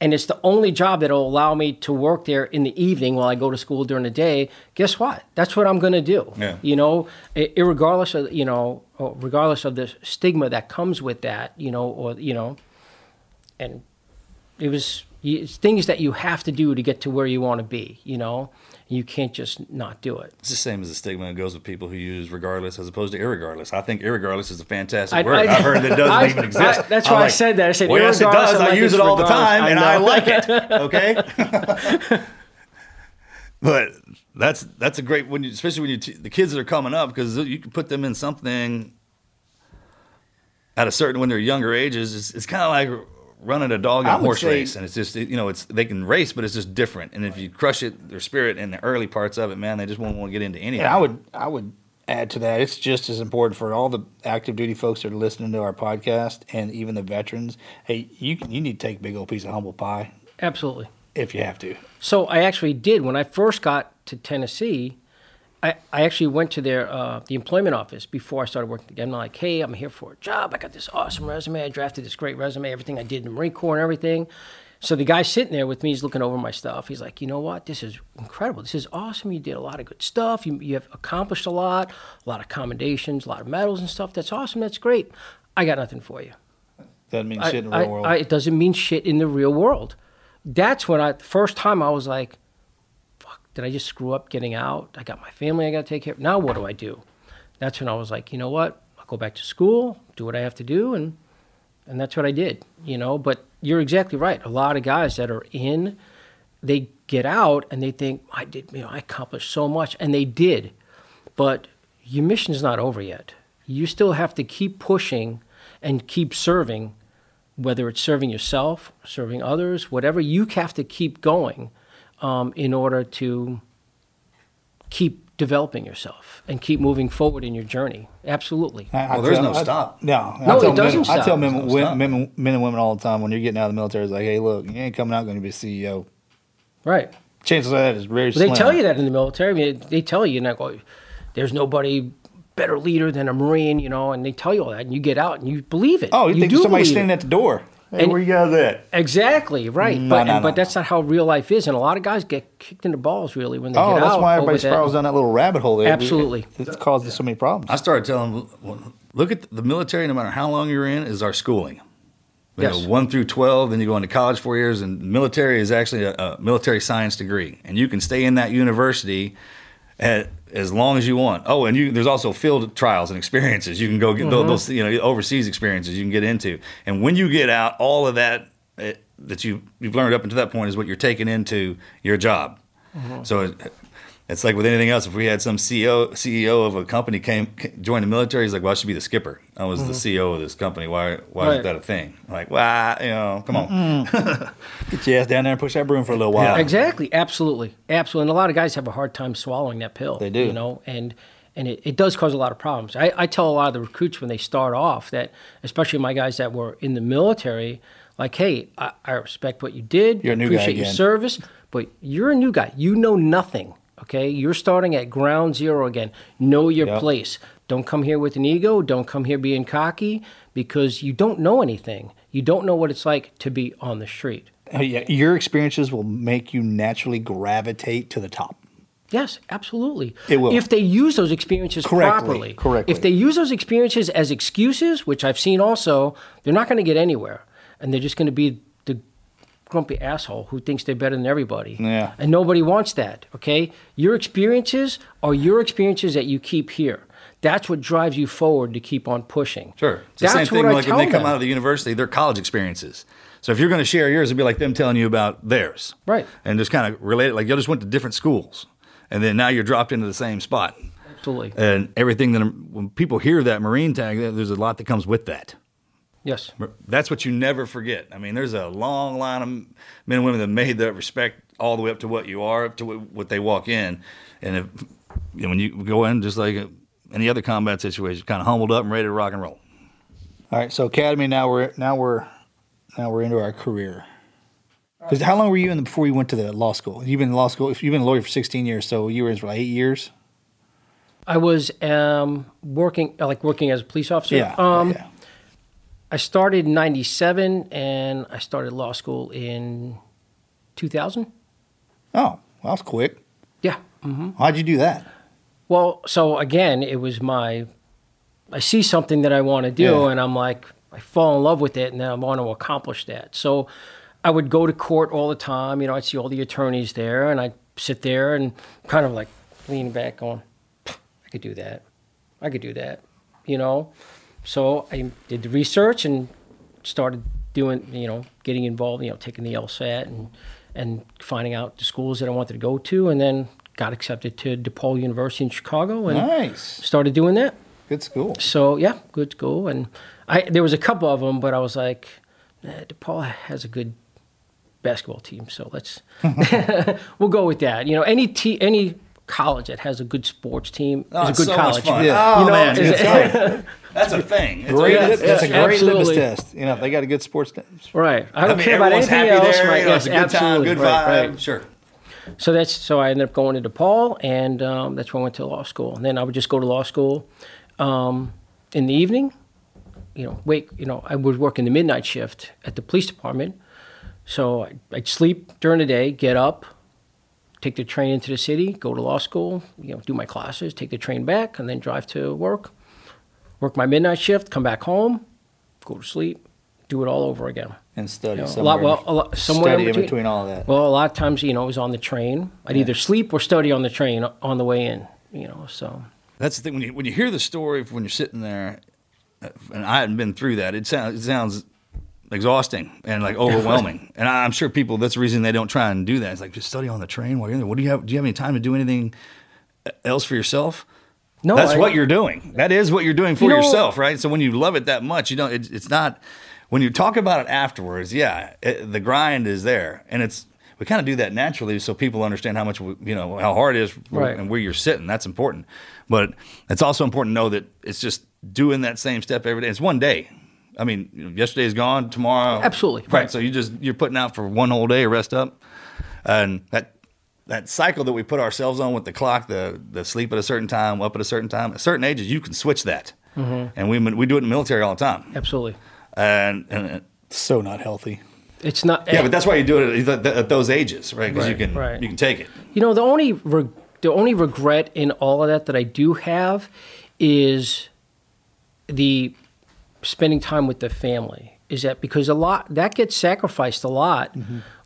And it's the only job that'll allow me to work there in the evening while I go to school during the day. Guess what? That's what I'm going to do. Yeah. You know, regardless of you know, Oh, regardless of the stigma that comes with that, you know, or you know, and it was it's things that you have to do to get to where you want to be. You know, you can't just not do it. It's the same as the stigma that goes with people who use regardless as opposed to irregardless. I think irregardless is a fantastic I- word. I- I've heard that doesn't I- even exist. I- that's why I said that. I said well, yes, it does. I use it all the time, and I like it. Okay. but that's that's a great when you, especially when you t- the kids that are coming up because you can put them in something at a certain when they're younger ages. It's, it's kind of like running a dog in I a horse say- race, and it's just you know it's they can race, but it's just different. And if you crush it, their spirit in the early parts of it, man, they just won't want to get into anything. And I would I would add to that. It's just as important for all the active duty folks that are listening to our podcast and even the veterans. Hey, you can, you need to take a big old piece of humble pie Absolutely. If you have to. So I actually did when I first got to Tennessee. I, I actually went to their uh, the employment office before I started working again. I'm like, hey, I'm here for a job. I got this awesome resume. I drafted this great resume, everything I did in the Marine Corps and everything. So the guy sitting there with me, he's looking over my stuff. He's like, you know what? This is incredible. This is awesome. You did a lot of good stuff. You, you have accomplished a lot, a lot of commendations, a lot of medals and stuff. That's awesome. That's great. I got nothing for you. Doesn't mean I- shit in the I- world. I- it doesn't mean shit in the real world. That's when I, the first time I was like, fuck, did I just screw up getting out? I got my family I got to take care of. Now what do I do? That's when I was like, you know what? I'll go back to school, do what I have to do, and and that's what I did. You know, but you're exactly right. A lot of guys that are in, they get out and they think I did, you know, I accomplished so much, and they did, but your mission's not over yet. You still have to keep pushing and keep serving whether it's serving yourself, serving others, whatever, you have to keep going um, in order to keep developing yourself and keep moving forward in your journey. Absolutely. I- I Well, there's tell- no I- stop. No, I No, tell it doesn't men, I tell men, no women, men, men and women all the time when you're getting out of the military, it's like, hey, look, you ain't coming out going to be a CEO. Right. Chances of that is very Well, slim. they tell you that in the military. I mean, they tell you, not go, there's nobody better leader than a Marine, you know, and they tell you all that, and you get out and you believe it. Oh, you, think do somebody's standing it. at the door? Hey, And- where you guys at? Exactly right, No, but no, no, but that's not how real life is, and a lot of guys get kicked in the balls really when they Oh, get that's out. why over everybody that. spirals down that little rabbit hole there. Absolutely. It's caused so many problems. I started telling them, look at the military. No matter how long you're in, is our schooling. You Yes. know, one through twelve, then you go into college four years, and military is actually a, a military science degree, and you can stay in that university at, as long as you want. Oh, and you, there's also field trials and experiences you can go get Mm-hmm. those, you know overseas experiences you can get into, and when you get out, all of that eh, that you you've learned up until that point is what you're taking into your job. Mm-hmm. So it, it's like with anything else. If we had some CEO CEO of a company came join the military, he's like, "Well, I should be the skipper. I was the mm-hmm. CEO of this company. Why why Right. is that a thing?" I'm like, well, you know, come on. Mm-hmm. Get your ass down there and push that broom for a little while. Exactly, absolutely, absolutely. And a lot of guys have a hard time swallowing that pill. They do. you know, and and it, it does cause a lot of problems. I, I tell a lot of the recruits when they start off that, especially my guys that were in the military, like, hey, I, I respect what you did. You're a new guy appreciate your service, but you're a new guy. You know nothing. Okay, you're starting at ground zero again. Know your Yep. place. Don't come here with an ego. Don't come here being cocky because you don't know anything. You don't know what it's like to be on the street. Yeah, your experiences will make you naturally gravitate to the top. Yes, absolutely. It will. If they use those experiences Correctly, properly. correctly. If they use those experiences as excuses, which I've seen also, they're not going to get anywhere. And they're just going to be grumpy asshole who thinks they're better than everybody. Yeah. And nobody wants that, okay? Your experiences are your experiences that you keep here. That's what drives you forward to keep on pushing. Sure. It's the same thing like when they come them. out of the university, they're college experiences. So if you're going to share yours, it'd be like them telling you about theirs. Right. And just kind of relate it like you just went to different schools. And then now you're dropped into the same spot. Absolutely. And everything that, when people hear that Marine tag, there's a lot that comes with that. Yes. That's what you never forget. I mean, there's a long line of men and women that made that respect all the way up to what you are, up to what, what they walk in. And if, you know, when you go in, just like any other combat situation, kind of humbled up and ready to rock and roll. All right, so academy. Now we're now we're now we're into our career. Because how long were you in the, before you went to the law school? You've been in law school. If you've been a lawyer for sixteen years, so you were in for like eight years. I was um, working, like working as a police officer. Yeah. Um, yeah. I started in 97 and I started law school in 2000. Oh, well, that was quick. Yeah. hmm How'd you do that? Well, so again, it was my, I see something that I want to do Yeah. and I'm like, I fall in love with it and then I want to accomplish that. So I would go to court all the time. You know, I'd see all the attorneys there and I'd sit there and kind of like lean back going, I could do that. I could do that, you know? So I did the research and started doing, you know, getting involved, you know, taking the LSAT and, and finding out the schools that I wanted to go to and then got accepted to DePaul University in Chicago and Nice, started doing that. good school. So yeah, good school. And I there was a couple of them, but I was like, eh, DePaul has a good basketball team, so let's we'll go with that. You know, any te- any college that has a good sports team Oh, is a good so college. much fun. Yeah. Oh You know, man, it's it- that's a thing. It's Great, a, that's, it's, a great litmus test. You know, if they got a good sports team. Right. I I don't mean, care about everyone's anything happy else. there. right? you know, yes, it's a good time, good vibe. right. Sure. So that's so I ended up going into Paul, and um, that's when I went to law school. And then I would just go to law school um, in the evening. You know, wait. You know, I would work in the midnight shift at the police department. So I'd, I'd sleep during the day, get up, take the train into the city, go to law school. You know, do my classes, take the train back, and then drive to work. Work my midnight shift, come back home, go to sleep, do it all over again. And study You know, a lot, well, a lot, somewhere study in in between, between all that. Well, a lot of times, you know, I was on the train. I'd either sleep or study on the train on the way in. You know, so That's the thing when you when you hear the story when you're sitting there, uh, and I hadn't been through that. It sounds it sounds exhausting and like overwhelming. and I'm sure people that's the reason they don't try and do that. It's like just study on the train while you're there. What do you have? Do you have any time to do anything uh, else for yourself? no, that's I- what you're doing. That is what you're doing for You know- yourself, right? So when you love it that much, you don't. It, it's not. When you talk about it afterwards, yeah, it, the grind is there, and it's we kind of do that naturally, so people understand how much we- you know how hard it is Right. and where you're sitting. That's important, but it's also important to know that it's just doing that same step every day. It's one day. I mean, you know, yesterday's gone. Tomorrow, Absolutely, right. right. So you just you're putting out for one whole day, rest up, and that that cycle that we put ourselves on with the clock, the the sleep at a certain time, up at a certain time, at certain ages, you can switch that, Mm-hmm. and we we do it in the military all the time, absolutely. and, and so not healthy. It's not. yeah, but that's why you do it at, at those ages, right? Because you can right. you can take it. You know, the only re- the only regret in all of that that I do have is the spending time with the family. Is that because a lot that gets sacrificed a lot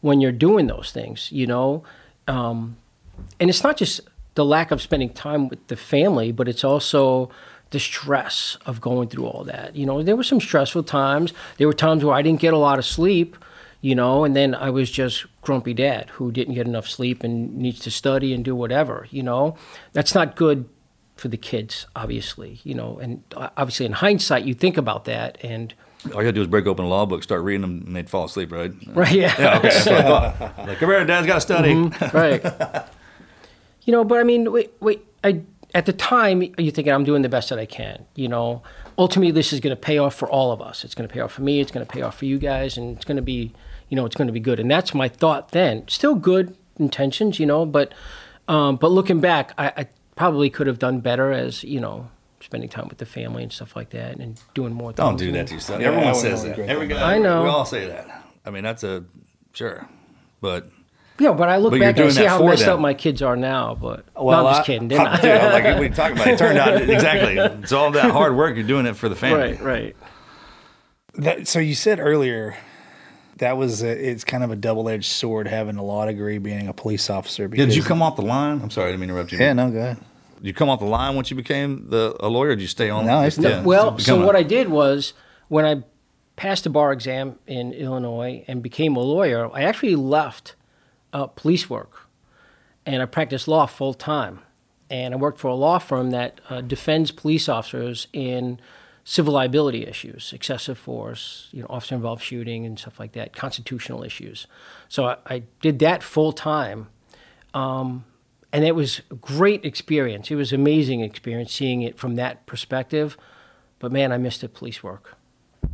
when you're doing those things, you know, um, and it's not just the lack of spending time with the family, but it's also the stress of going through all that. You know, there were some stressful times. There were times where I didn't get a lot of sleep, you know, and then I was just grumpy dad who didn't get enough sleep and needs to study and do whatever, you know. That's not good for the kids, obviously, you know, and uh, obviously in hindsight you think about that and All you gotta do is break open a law book, start reading them, and they'd fall asleep, right? right, yeah. Yeah, okay. That's what I thought. Like, come here, Dad's got to study. right. You know, but I mean, wait, wait. I at the time you're thinking I'm doing the best that I can. You know, ultimately this is going to pay off for all of us. It's going to pay off for me. It's going to pay off for you guys, and it's going to be, you know, it's going to be good. And that's my thought then. Still good intentions, you know, but um, but looking back, I, I probably could have done better as you know. Spending time with the family and stuff like that, and doing more. Don't things. do that to yourself. Yeah, Everyone says that. regret Every that. guy, I know. We all say that. I mean, that's a sure, but Yeah, but I look But back and I doing see how for messed them. up my kids are now. But Well, no, I'm just kidding, didn't I? dude, I'm like we talk about it. It turned out exactly. It's all that hard work. You're doing it for the family. right, right. That, so you said earlier that was a, it's kind of a double edged sword having a law degree, being a police officer. Yeah, did you come off the line? I'm sorry, I didn't mean to interrupt you. Yeah, no, go ahead. Did you come off the line once you became the a lawyer? Or did you stay on? No, I stayed. Yeah, Well, so a- what I did was when I passed the bar exam in Illinois and became a lawyer, I actually left uh, police work and I practiced law full time. And I worked for a law firm that uh, defends police officers in civil liability issues, excessive force, you know, officer involved shooting and stuff like that, constitutional issues. So I, I did that full time um, and it was a great experience. It was an amazing experience seeing it from that perspective. But man, I missed the police work.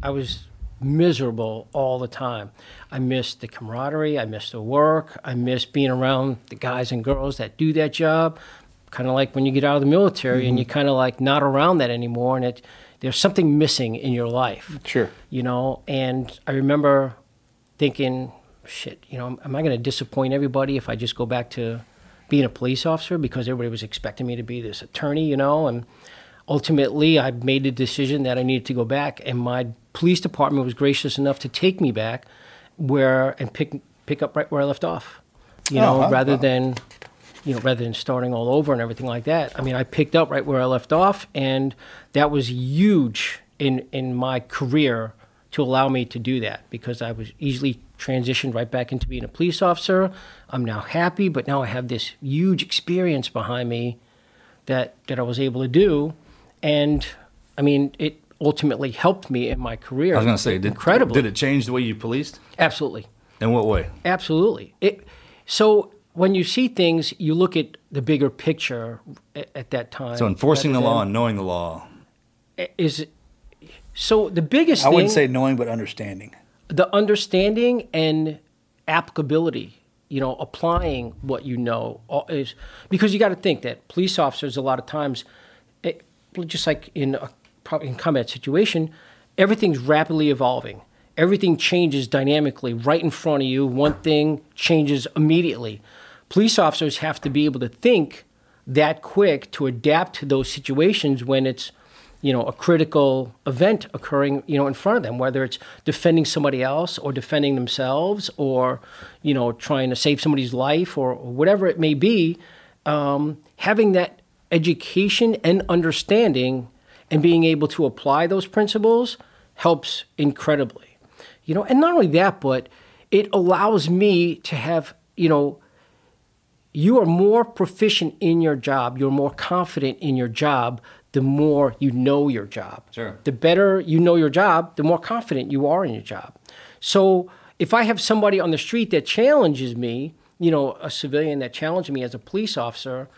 I was miserable all the time. I missed the camaraderie. I missed the work. I missed being around the guys and girls that do that job. Kind of like when you get out of the military and mm-hmm. you're kind of like not around that anymore, and it there's something missing in your life Sure. you know and i remember thinking shit you know am i going to disappoint everybody if i just go back to being a police officer because everybody was expecting me to be this attorney you know and ultimately i made the decision that i needed to go back and my police department was gracious enough to take me back where and pick pick up right where i left off you Oh, know wow, rather wow. than you know, rather than starting all over and everything like that. I mean, I picked up right where I left off, and that was huge in in my career to allow me to do that because I was easily transitioned right back into being a police officer. I'm now happy, but now I have this huge experience behind me that that I was able to do, and I mean, it ultimately helped me in my career. I was going to say, did, incredibly, Did it change the way you policed? absolutely. In what way? Absolutely. It, so when you see things, you look at the bigger picture at, at that time. So enforcing the law and knowing the law. is so the biggest I thing wouldn't say knowing, but understanding. the understanding and applicability you know applying what you know uh, is because you got to think that police officers a lot of times it, just like in a probably in combat situation everything's rapidly evolving everything changes dynamically right in front of you one thing changes immediately police officers have to be able to think that quick to adapt to those situations when it's you know a critical event occurring you know in front of them whether it's defending somebody else or defending themselves or you know trying to save somebody's life or, or whatever it may be um, having that education and understanding and being able to apply those principles helps incredibly. You know and not only that but it allows me to have you know you are more proficient in your job, you're more confident in your job, the more you know your job. Sure. The better you know your job, the more confident you are in your job. So if I have somebody on the street that challenges me, you know, a civilian that challenges me as a police officer,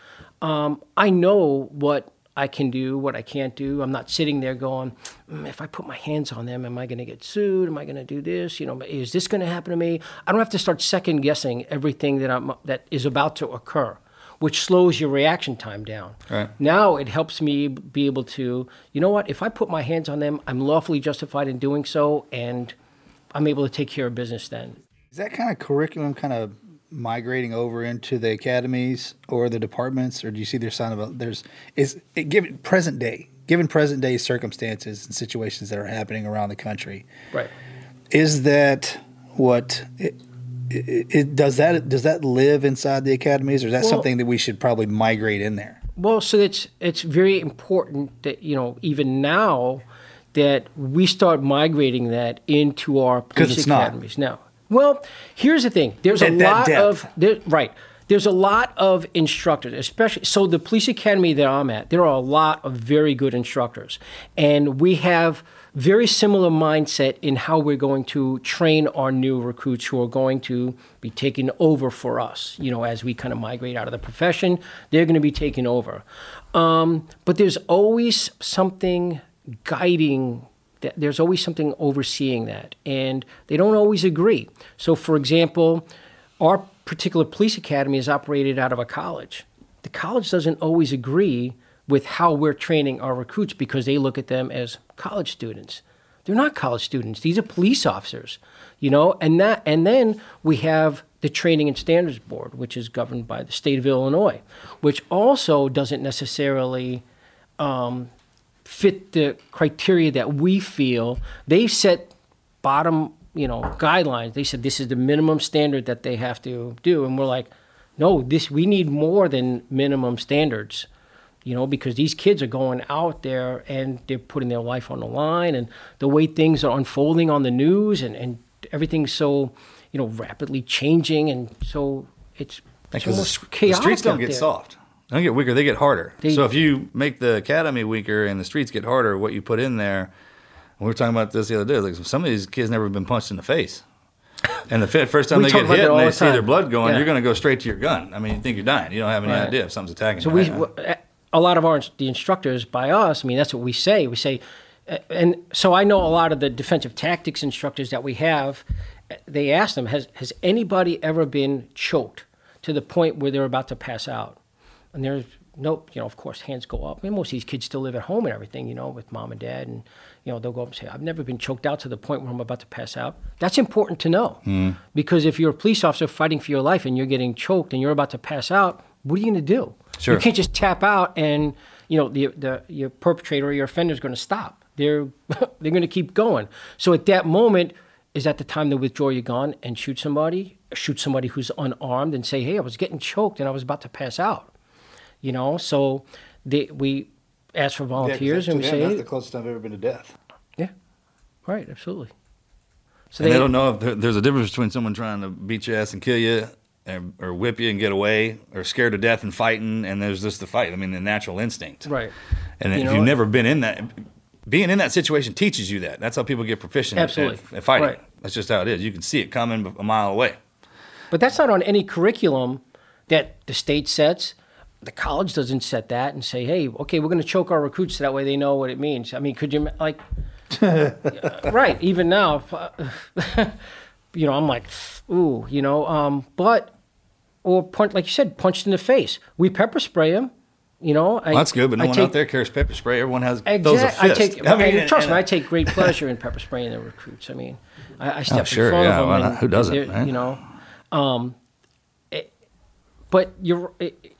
um, I know what I can do, what I can't do. I'm not sitting there going, "Mm, if I put my hands on them, am I going to get sued? Am I going to do this? You know, is this going to happen to me? I don't have to start second guessing everything that I'm that is about to occur, which slows your reaction time down. Right. Now it helps me be able to, you know what? If I put my hands on them, I'm lawfully justified in doing so, and I'm able to take care of business then. Is that kind of curriculum kind of migrating over into the academies or the departments, or do you see there's sign of a there's is it given present day, given present day circumstances and situations that are happening around the country, Right. is that what it, it, it does that does that live inside the academies, or is that Well- something that we should probably migrate in there? Well, so it's it's very important that you know even now that we start migrating that into our police it's not. academies now. Well, here's the thing: there's a that lot depth. of there, right. There's a lot of instructors, especially so the police academy that I'm at. There are a lot of very good instructors, and we have very similar mindset in how we're going to train our new recruits who are going to be taking over for us. You know, as we kind of migrate out of the profession, they're going to be taking over. Um, but there's always something guiding there's always something overseeing that and they don't always agree. So for example our particular police academy is operated out of a college. The college doesn't always agree with how we're training our recruits because they look at them as college students. They're not college students. These are police officers you know and that and then we have the training and standards board which is governed by the state of illinois which also doesn't necessarily um, fit the criteria that we feel. They set bottom you know guidelines. They said this is the minimum standard that they have to do. And we're like no this we need more than minimum standards you know because these kids are going out there and they're putting their life on the line. And the way things are unfolding on the news and, and everything's so you know rapidly changing. And so it's, Because the, s- the streets don't get soft. They don't get weaker. They get harder. They- so if you make the academy weaker and the streets get harder, what you put in there. We were talking about this the other day. Like some of these kids never been punched in the face, and the first time they get hit and they the see their blood going, Yeah. you're going to go straight to your gun. I mean, you think you're dying. You don't have any Right. idea if something's attacking So you. we, a lot of our the instructors by us. I mean, that's what we say. We say, uh, and so I know a lot of the defensive tactics instructors that we have. uh, They ask them, has has anybody ever been choked to the point where they're about to pass out? And there's nope. You know, of course, hands go up. I mean, most of these kids still live at home and everything. You know, with mom and dad, and you know they'll go up and say, "I've never been choked out to the point where I'm about to pass out." That's important to know hmm. because if you're a police officer fighting for your life and you're getting choked and you're about to pass out, what are you going to do? Sure. You can't just tap out and you know the the your perpetrator or your offender is going to stop. They're they're going to keep going. So at that moment, is that the time to withdraw your gun and shoot somebody? Shoot somebody who's unarmed and say, "Hey, I was getting choked and I was about to pass out." You know, so they, we ask for volunteers and we say, that's the closest I've ever been to death. "Yeah, right, absolutely." So and they, don't know if there, there's a difference between someone trying to beat your ass and kill you, or, or whip you and get away, or scared to death and fighting, and there's just the fight. I mean, the natural instinct. right. And You if know- you've never been in that, being in that situation teaches you that. That's how people get proficient at- Absolutely. At, at fighting. Right. That's just how it is. You can see it coming a mile away. But that's not on any curriculum that the state sets. The college doesn't set that and say, "Hey, okay, we're going to choke our recruits so that way they know what it means." I mean, could you like, right? Even now, you know, I'm like, ooh, you know, um, but or punch, like you said, punched in the face. We pepper spray them. You know, I, Well, that's good, but no I one take, out there carries pepper spray. Everyone has those. I take. I mean, and- trust and- me, I take great pleasure in pepper spraying the recruits. I mean, I, I step Oh, sure, in front yeah, of them. why not? and Who doesn't, they're- right? You know, um, it- but you're. It, it-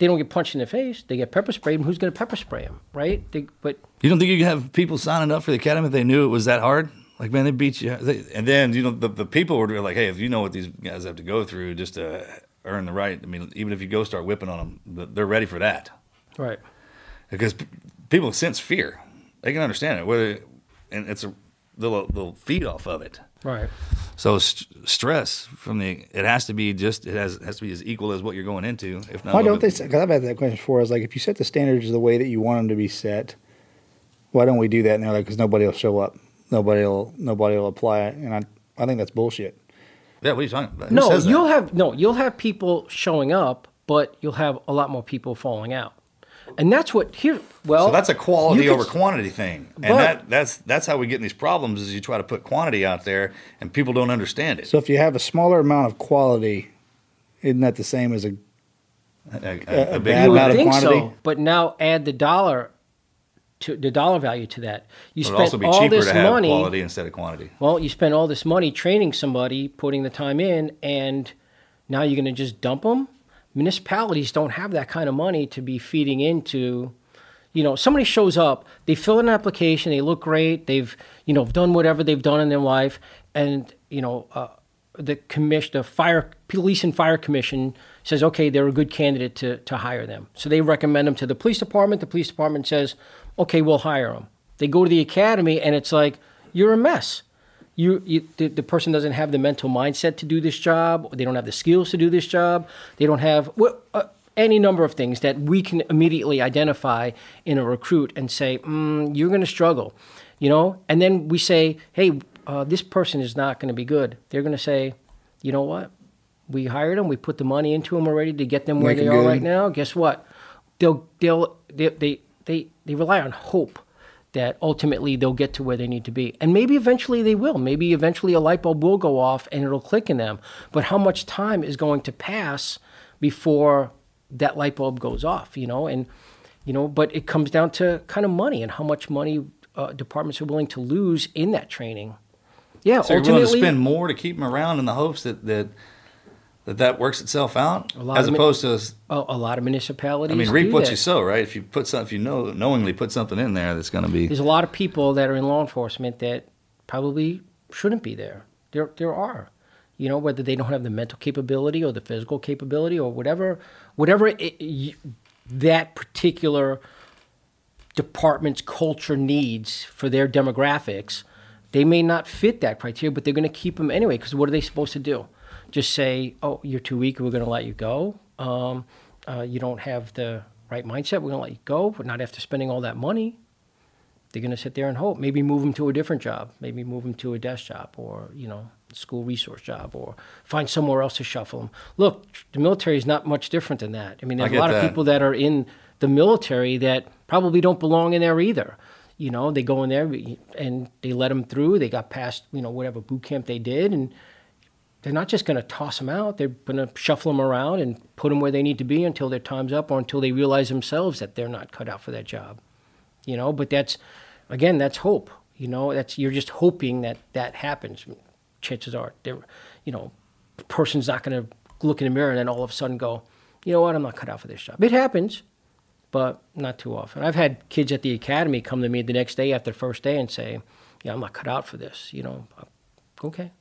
they don't get punched in the face. They get pepper sprayed. And who's going to pepper spray them, right? They, but You don't think you could have people signing up for the academy if they knew it was that hard? Like, man, they beat you. They, and then, you know, the, the people were like, hey, if you know what these guys have to go through just to earn the right, I mean, even if you go start whipping on them, they're ready for that. right, Because p- people sense fear. They can understand it. Whether, and it's a, they'll, they'll feed off of it. Right. So st- stress from the, it has to be just, it has, has to be as equal as what you're going into. If not, Why don't they? Because I've had that question before. I was like, if you set the standards the way that you want them to be set, why don't we do that? And they're like, because nobody will show up, nobody will, nobody will apply it, and I, I think that's bullshit. Yeah, what are you talking about? Who No, you'll have no. You'll have people showing up, but you'll have a lot more people falling out, and that's what here. Well, So that's a quality you could over quantity thing, and But- that that's that's how we get in these problems. Is you try to put quantity out there, and people don't understand it. So if you have a smaller amount of quality, isn't that the same as a? a, a- a a big bad would amount of think quantity? so, but now add the dollar to the dollar value to that. You It would also spend be all cheaper this to have money. quality instead of quantity. Well, you spend all this money training somebody, putting the time in, and now you're going to just dump them. Municipalities don't have that kind of money to be feeding into. You know, somebody shows up, they fill in an application, they look great, they've you know done whatever they've done in their life, and you know uh, the commission, the fire police and fire commission says, okay, they're a good candidate to to hire them. So they recommend them to the police department. The police department says, okay, we'll hire them. They go to the academy, and it's like you're a mess you, you the, the person doesn't have the mental mindset to do this job they don't have the skills to do this job they don't have wh- uh, any number of things that we can immediately identify in a recruit and say mm, you're going to struggle you know? And then we say hey uh, this person is not going to be good. They're going to say you know what? We hired them we put the money into them already to get them where Make they are good. right now. Guess what? They'll they'll they, they they they rely on hope that ultimately they'll get to where they need to be. And maybe eventually they will. Maybe eventually a light bulb will go off and it'll click in them. But how much time is going to pass before that light bulb goes off, you know? And, you know, but it comes down to kind of money and how much money uh, departments are willing to lose in that training. Yeah, So you're willing to spend more to keep them around in the hopes that that that, that works itself out, lot as of mi- opposed to. a, a lot of municipalities. I mean, reap what that. you sow, right? If you put some, if you know knowingly put something in there that's going to be. There's a lot of people that are in law enforcement that probably shouldn't be there. There, there are, you know, whether they don't have the mental capability or the physical capability or whatever, whatever it, y that particular department's culture needs for their demographics. They may not fit that criteria, but they're going to keep them anyway. Because what are they supposed to do? Just say, "Oh, you're too weak. We're going to let you go. Um, uh, you don't have the right mindset. We're going to let you go, but not after spending all that money." they're going to sit there and hope. Maybe move them to a different job. Maybe move them to a desk job or, you know, school resource job or find somewhere else to shuffle them. Look, the military is not much different than that. I mean, there's I a lot get of people that are in the military that probably don't belong in there either. You know, they go in there and they let them through. They got past, you know, whatever boot camp they did and they're not just going to toss them out. They're going to shuffle them around and put them where they need to be until their time's up or until they realize themselves that they're not cut out for that job you know? But that's again that's hope you know? That's you're just hoping that that happens. Chances are there you know a person's not going to look in the mirror and then all of a sudden go you know what? I'm not cut out for this job. It happens but not too often. I've had kids at the academy come to me the next day after the first day and say yeah i'm not cut out for this you know? Okay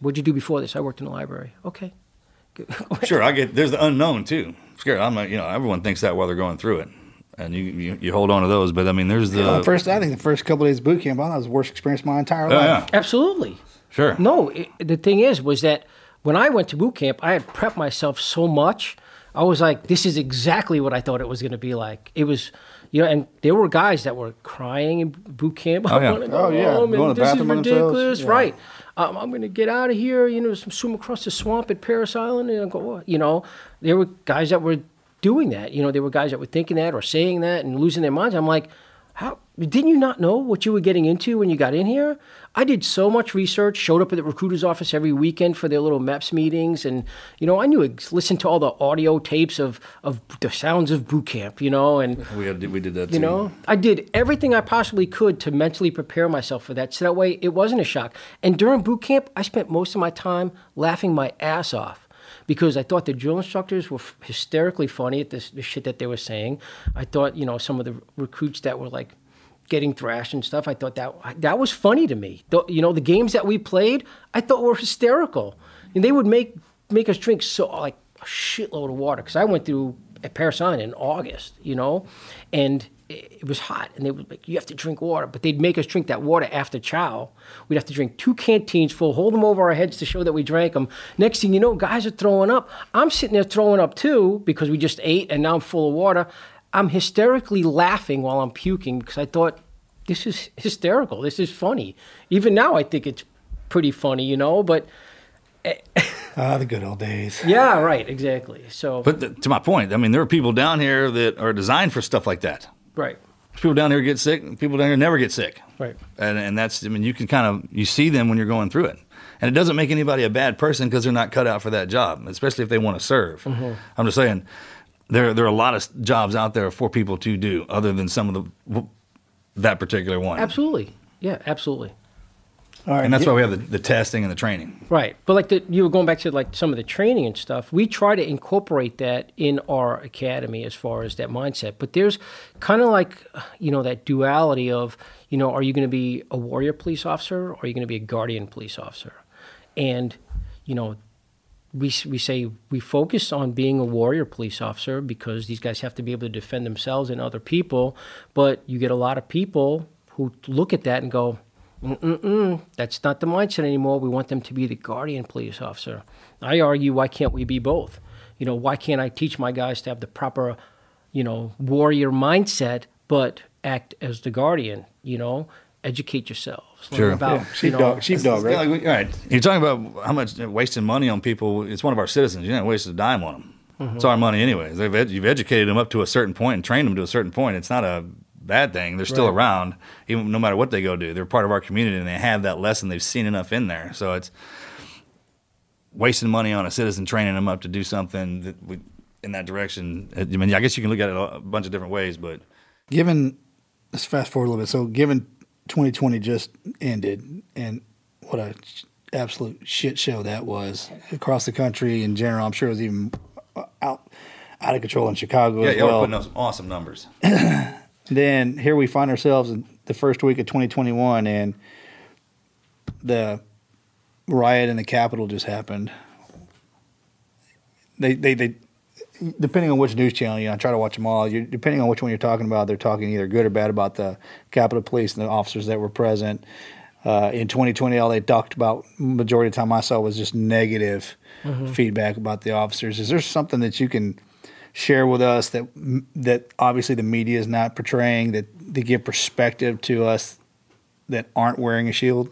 what'd you do before this i worked in the library okay Sure, I get. There's the unknown too. Scared. I'm not. You know, everyone thinks that while they're going through it, and you you, you hold on to those. But I mean, there's the. Well, first, I think the first couple of days of boot camp, I thought was the worst experience of my entire Oh, yeah. life. absolutely Sure. No, it, the thing is, was that when I went to boot camp, I had prepped myself so much. I was like, this is exactly what I thought it was going to be like. It was, you know, and there were guys that were crying in boot camp. I Oh, yeah. want to go Oh, yeah. home, Going to and the this is bathroom themselves. ridiculous, Yeah. right? Um, I'm, I'm going to get out of here. You know, swim across the swamp at Parris Island, and go, you know, there were guys that were doing that. You know, there were guys that were thinking that or saying that and losing their minds. I'm like, how didn't you not know what you were getting into when you got in here? I did so much research, showed up at the recruiter's office every weekend for their little MEPS meetings, and you know, I knew listened to all the audio tapes of of the sounds of boot camp, you know, and We had, we did that. you too. know, I did everything I possibly could to mentally prepare myself for that, so that way it wasn't a shock. And during boot camp, I spent most of my time laughing my ass off because I thought the drill instructors were f- hysterically funny at this the shit that they were saying. I thought, you know, some of the recruits that were like getting thrashed and stuff. I thought that that was funny to me. The, you know, the games that we played, I thought were hysterical, and they would make make us drink so like a shitload of water because I went through at Parris Island in August, you know, and it, it was hot, and they would like you have to drink water, but they'd make us drink that water after chow. We'd have to drink two canteens full, hold them over our heads to show that we drank them. Next thing you know, guys are throwing up. I'm sitting there throwing up too because we just ate, and now I'm full of water. I'm hysterically laughing while I'm puking because I thought this is hysterical. This is funny. Even now, I think it's pretty funny, you know. But Ah, the good old days. yeah, right, exactly. So, But th- to my point, I mean, there are people down here that are designed for stuff like that. right, People down here get sick. People down here never get sick. right. and and that's I mean you can kind of you see them when you're going through it, and it doesn't make anybody a bad person because they're not cut out for that job, especially if they want to serve. Mm-hmm. I'm just saying there there are a lot of jobs out there for people to do other than some of the that particular one. Absolutely. Yeah, absolutely. All right, And that's yeah. why we have the, the testing and the training. Right. But like the, you were going back to like some of the training and stuff, we try to incorporate that in our academy as far as that mindset. But there's kind of like, you know, that duality of, you know, are you going to be a warrior police officer or are you going to be a guardian police officer? And, you know, we, we say we focus on being a warrior police officer because these guys have to be able to defend themselves and other people. But you get a lot of people who look at that and go, Mm-mm-mm, that's not the mindset anymore. We want them to be the guardian police officer. I argue, why can't we be both? You know, why can't I teach my guys to have the proper, you know, warrior mindset, but act as the guardian? You know, educate yourselves. Learn Sure. About, Yeah, you know, sheepdog, sheepdog, It's right? like we- all right, you're talking about how much wasting money on people. It's one of our citizens. You didn't waste a dime on them. Mm-hmm. It's our money anyways. They've ed- you've educated them up to a certain point and trained them to a certain point. It's not a bad thing. They're still Right. around, even no matter what they go do. They're part of our community and they have that lesson. They've seen enough in there. So it's wasting money on a citizen training them up to do something that we, in that direction. I mean, I guess you can look at it a bunch of different ways, but given let's fast forward a little bit. So given 2020 just ended and what a absolute shit show that was across the country in general. I'm sure it was even uh, out out of control in Chicago yeah, as y'all well. putting up some awesome numbers. then here we find ourselves in the first week of 2021 and the riot in the capitol just happened they they, they depending on which news channel you know I try to watch them all. You depending on which one you're talking about they're talking either good or bad about the capitol police and the officers that were present. Uh, in 2020 all they talked about majority of the time i saw was just negative feedback about the officers. Is there something that you can share with us that that obviously the media is not portraying that they give perspective to us that aren't wearing a shield?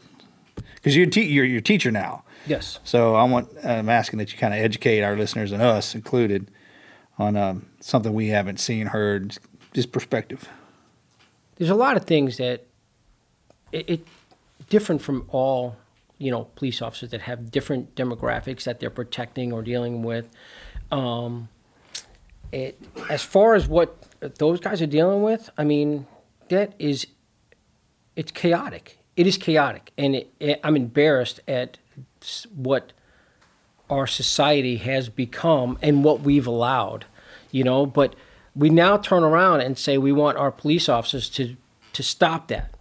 Because you're, te- you're you're a teacher now. Yes. so I want I'm asking that you kind of educate our listeners and us included on um, something we haven't seen heard just perspective. There's a lot of things that it, it different from all you know police officers that have different demographics that they're protecting or dealing with. Um, it as far as what those guys are dealing with i mean that is it's chaotic. It is chaotic and it, it, i'm embarrassed at what our society has become and what we've allowed, you know. But we now turn around and say we want our police officers to to stop that,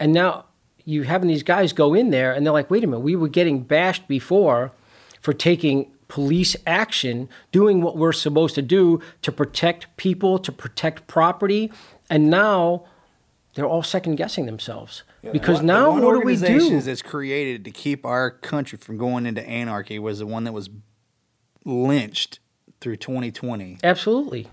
and now you having these guys go in there and they're like, wait a minute, we were getting bashed before for taking police action, doing what we're supposed to do to protect people, to protect property, and now they're all second guessing themselves because now what do we do? that's created to keep our country from going into anarchy was the one that was lynched through 2020 Absolutely.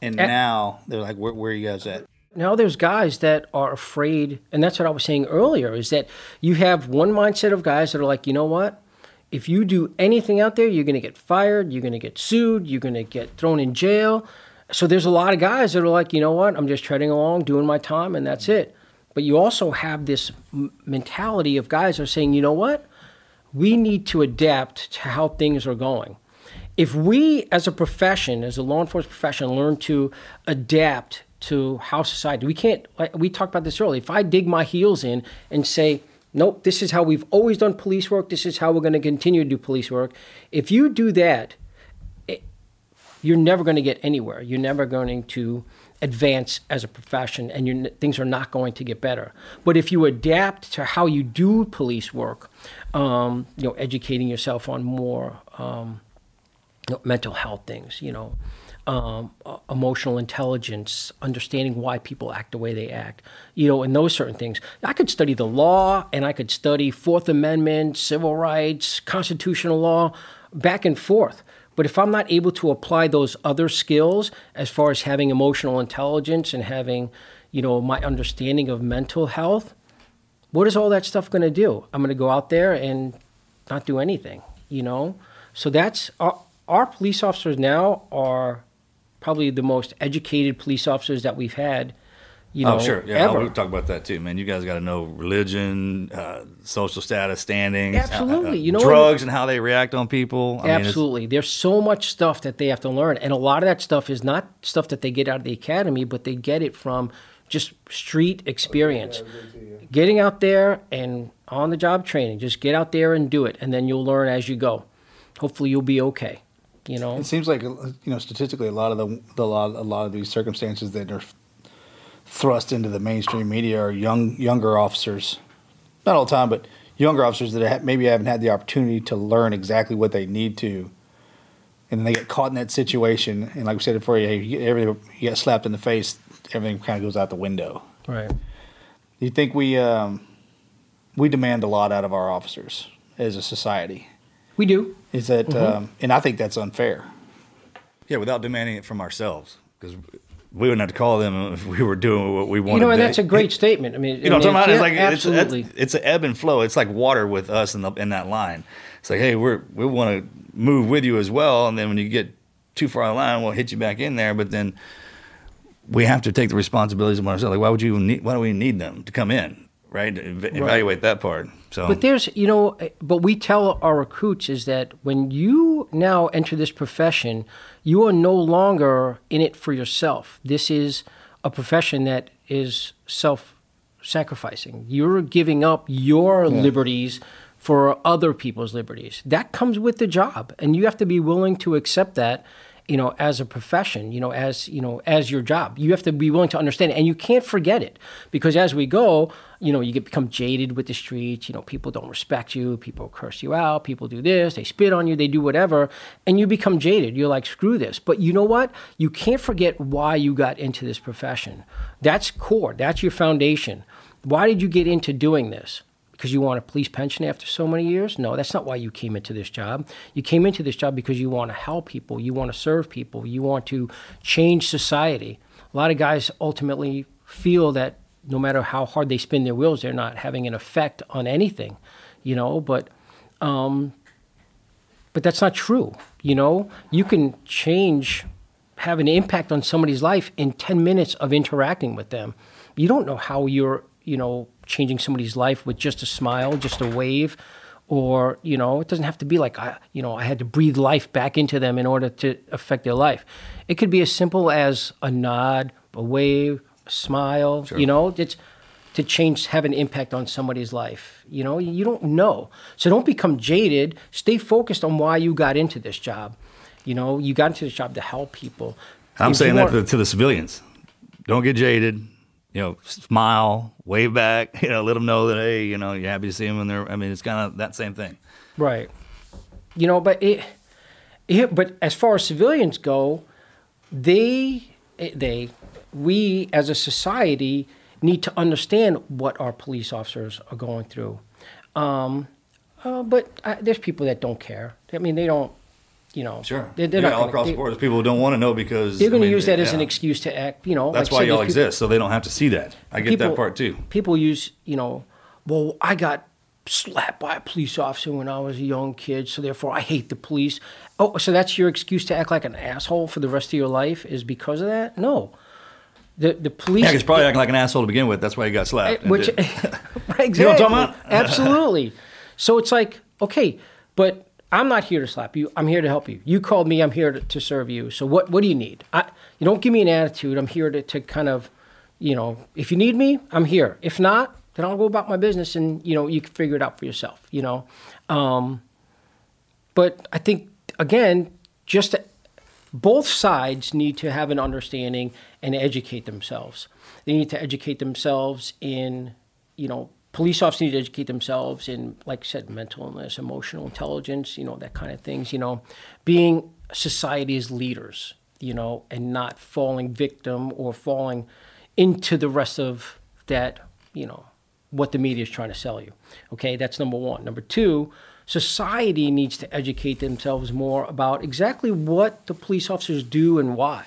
and Eh. now they're like where, where are you guys at Now there's guys that are afraid, and that's what I was saying earlier, is that you have one mindset of guys that are like, you know what? If you do anything out there, you're going to get fired, you're going to get sued, you're going to get thrown in jail. So there's a lot of guys that are like, you know what? I'm just treading along, doing my time, and that's it. But you also have this mentality of guys are saying, you know what? We need to adapt to how things are going. If we, as a profession, as a law enforcement profession, learn to adapt to how society, we can't, we talked about this earlier. If I dig my heels in and say, nope, this is how we've always done police work, this is how we're going to continue to do police work. If you do that, it, you're never going to get anywhere. You're never going to advance as a profession, and things are not going to get better. But if you adapt to how you do police work, um, you know, educating yourself on more um, you know, mental health things, you know, um, emotional intelligence, understanding why people act the way they act, you know, and those certain things. I could study the law and I could study Fourth Amendment, civil rights, constitutional law, back and forth. But if I'm not able to apply those other skills as far as having emotional intelligence and having, you know, my understanding of mental health, what is all that stuff going to do? I'm going to go out there and not do anything, you know? So that's our, our police officers now are probably the most educated police officers that we've had. You know, oh, sure. Yeah, ever. we'll talk about that too, man. You guys got to know religion, uh, social status, standings, Absolutely. uh, You know, drugs, and how they react on people. I mean, Absolutely. There's so much stuff that they have to learn. And a lot of that stuff is not stuff that they get out of the academy, but they get it from just street experience. Getting out there and on the job training, just get out there and do it. And then you'll learn as you go. Hopefully, you'll be okay. You know? It seems like you know statistically a lot of the, the lot a lot of these circumstances that are thrust into the mainstream media are young younger officers, not all the time, but younger officers that ha- maybe haven't had the opportunity to learn exactly what they need to, and then they get caught in that situation. And like we said before, you, you get everything you get slapped in the face, everything kind of goes out the window. Right. Do you think we um, we demand a lot out of our officers as a society? We do. Is that um, and I think that's unfair. yeah, without demanding it from ourselves, because we wouldn't have to call them if we were doing what we wanted. You know, and that's a great statement. I mean, You know what I'm talking about? It's like absolutely. it's, it's, an ebb and flow. It's like water with us in the in that line. It's like, hey, we're we want to move with you as well, and then when you get too far the line, we'll hit you back in there. But then we have to take the responsibilities of ourselves. Like, why would you need? Why do we need them to come in? Right? Ev- Evaluate that part. So, But there's, you know, but we tell our recruits is that when you now enter this profession, you are no longer in it for yourself. This is a profession that is self sacrificing. You're giving up your liberties for other people's liberties. That comes with the job, and you have to be willing to accept that. You know, as a profession, you know, as you know, as your job, you have to be willing to understand it, and you can't forget it because as we go, you know, you get become jaded with the streets. You know, people don't respect you, people curse you out, people do this, they spit on you, they do whatever, and you become jaded. You're like, screw this. But you know what? You can't forget why you got into this profession. That's core. That's your foundation. Why did you get into doing this? Because you want a police pension after so many years? No, that's not why you came into this job. You came into this job because you want to help people, you want to serve people, you want to change society. A lot of guys ultimately feel that no matter how hard they spin their wheels, they're not having an effect on anything, you know, but um, but that's not true. You know, you can change, have an impact on somebody's life in 10 minutes of interacting with them. You don't know how you're, you know, changing somebody's life with just a smile, just a wave, or, you know, it doesn't have to be like, I, you know, I had to breathe life back into them in order to affect their life. It could be as simple as a nod, a wave, a smile, you know, it's to change, have an impact on somebody's life. You know, you don't know. So don't become jaded. Stay focused on why you got into this job. You know, you got into this job to help people. I'm If saying that to, want- to the civilians. Don't get jaded. You know, smile, wave back. You know, let them know that hey, you know, you're happy to see them. And they're. I mean, it's kind of that same thing. Right. You know, but it, it but as far as civilians go, they they we as a society need to understand what our police officers are going through. Um, uh, but uh, there's people that don't care. I mean, they don't You know, Sure. They're, they're yeah, not all gonna- across they- the board. There's people who don't want to know because They're going I to use that as an excuse to act. You know, That's like why y'all there's peop- exist, so they don't have to see that. I get that part too. People use, you know, well, I got slapped by a police officer when I was a young kid, so therefore I hate the police. Oh, so that's your excuse to act like an asshole for the rest of your life is because of that? No. The the police Yeah, he's probably acting like an asshole to begin with. That's why he got slapped. and which right, exactly. You know what I'm talking about? Absolutely. So it's like, okay, but I'm not here to slap you. I'm here to help you. You called me. I'm here to, to serve you. So what what do you need? I, you don't give me an attitude. I'm here to, to kind of, you know, if you need me, I'm here. If not, then I'll go about my business, and you know, you can figure it out for yourself. You know, um, but I think again, just both sides need to have an understanding and educate themselves. They need to educate themselves in, you know, police officers need to educate themselves in, like I said, mental illness, emotional intelligence, you know, that kind of things, you know, being society's leaders, you know, and not falling victim or falling into the rest of that, you know, what the media is trying to sell you. Okay, that's number one. Number two, society needs to educate themselves more about exactly what the police officers do and why.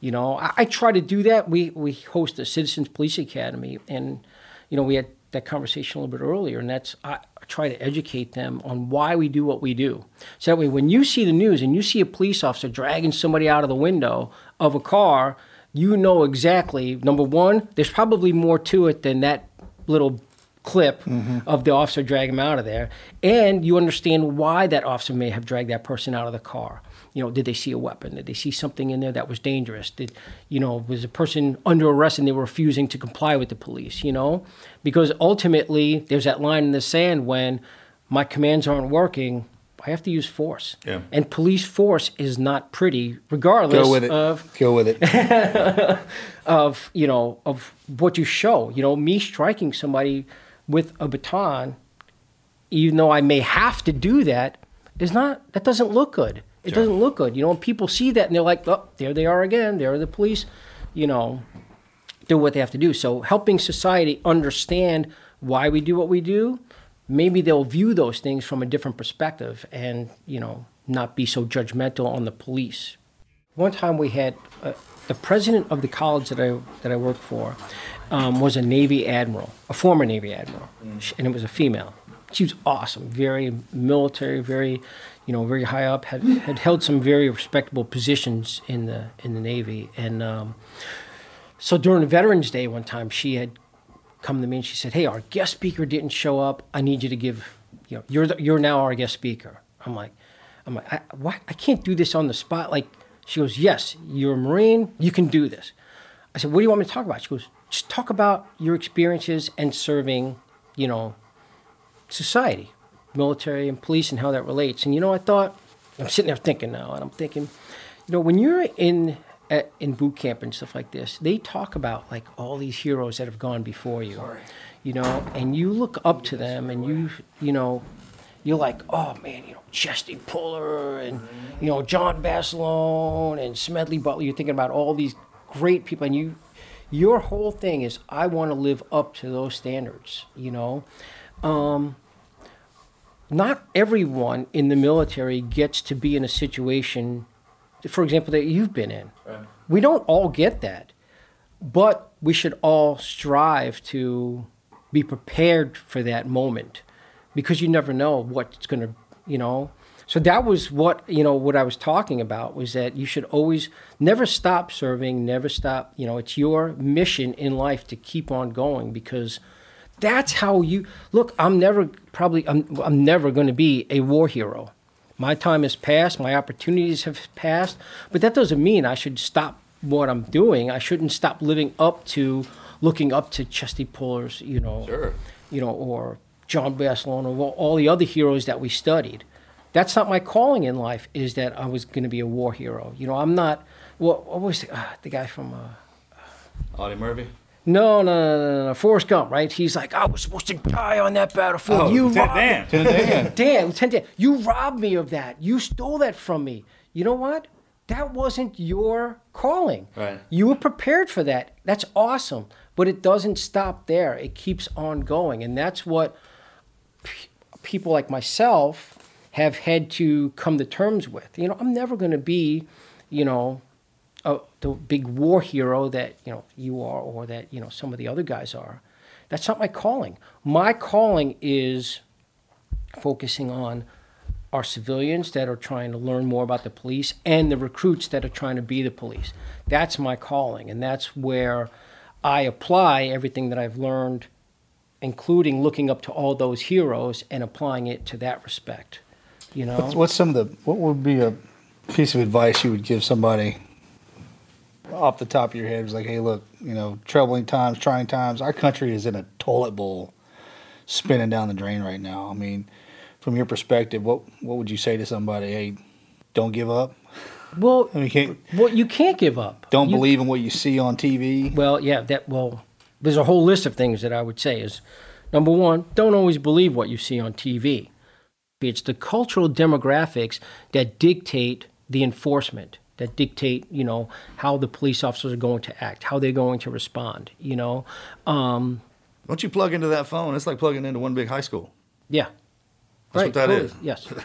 You know, I, I try to do that. We we host a Citizens Police Academy, and you know, we had that conversation a little bit earlier, and that's I, try to educate them on why we do what we do. So that way, when you see the news and you see a police officer dragging somebody out of the window of a car, you know exactly. Number one, there's probably more to it than that little clip mm-hmm. of the officer dragging him out of there, and you understand why that officer may have dragged that person out of the car. You know, did they see a weapon? Did they see something in there that was dangerous? Did you know was a person under arrest and they were refusing to comply with the police? You know, because ultimately there's that line in the sand when my commands aren't working. I have to use force, Yeah. and police force is not pretty, regardless Go with it. of Go with it. of you know of what you show. You know, me striking somebody with a baton, even though I may have to do that, is not that doesn't look good. It doesn't look good. You know, and people see that and they're like, oh, there they are again. There are the police. You know, do what they have to do. So helping society understand why we do what we do, maybe they'll view those things from a different perspective and, you know, not be so judgmental on the police. One time we had uh, the president of the college that I that I worked for um, was a Navy admiral, a former Navy admiral, Sh- and it was a female. She was awesome, very military, very, you know, very high up. had had held some very respectable positions in the in the Navy, and um, so during Veterans Day one time, she had come to me and she said, "Hey, our guest speaker didn't show up. I need you to give, you know, you're the, you're now our guest speaker." I'm like, I'm like, I, why? I can't do this on the spot. Like, she goes, "Yes, you're a Marine. You can do this." I said, "What do you want me to talk about?" She goes, "Just talk about your experiences and serving, you know, society, military and police, and how that relates." And you know, I thought, I'm sitting there thinking now, and I'm thinking, you know, when you're in at, in boot camp and stuff like this, they talk about like all these heroes that have gone before you, you know, and you look up to them, and you, you know, you're like, oh man, you know, Chesty Puller and you know John Basilone and Smedley Butler. You're thinking about all these great people, and you, your whole thing is, I want to live up to those standards, you know. Um, not everyone in the military gets to be in a situation, for example, that you've been in. We don't all get that, but we should all strive to be prepared for that moment because you never know what's going to, you know. So that was what, you know, what I was talking about was that you should always never stop serving, never stop, you know, it's your mission in life to keep on going because that's how you look. I'm never probably I'm I'm never going to be a war hero. My time has passed. My opportunities have passed. But that doesn't mean I should stop what I'm doing. I shouldn't stop living up to looking up to Chesty Pullers, you know, Sure. you know, or John Basilone, or all the other heroes that we studied. That's not my calling in life. Is that I was going to be a war hero? You know, I'm not. What, what was the, uh, the guy from? Uh, Audie Murphy. no, no, no, no, no, Forrest Gump, right? He's like, I was supposed to die on that battlefield. Oh, you Lieutenant robbed Dan. Dan, Dan, Lieutenant Dan, you robbed me of that. You stole that from me. You know what? That wasn't your calling. Right. You were prepared for that. That's awesome. But it doesn't stop there. It keeps on going. And that's what pe- people like myself have had to come to terms with. You know, I'm never going to be, you know, a, the big war hero that you know you are or that you know some of the other guys are. That's not my calling. My calling is focusing on our civilians that are trying to learn more about the police and the recruits that are trying to be the police. That's my calling, and that's where I apply everything that I've learned, including looking up to all those heroes and applying it to that respect. You know, What's, what's some of the what would be a piece of advice you would give somebody off the top of your head? It's like, hey, look, you know, troubling times, trying times. Our country is in a toilet bowl, spinning down the drain right now. I mean, from your perspective, what what would you say to somebody? Hey, don't give up. well, I mean, can't, well, you can't give up. don't You- believe in what you see on TV. Well, yeah, that well, there's a whole list of things that I would say is number one, don't always believe what you see on TV. It's the cultural demographics that dictate the enforcement, that dictate, you know, how the police officers are going to act, how they're going to respond, you know. Um, Once you plug into that phone, it's like plugging into one big high school. yeah. That's what that totally, is. Yes.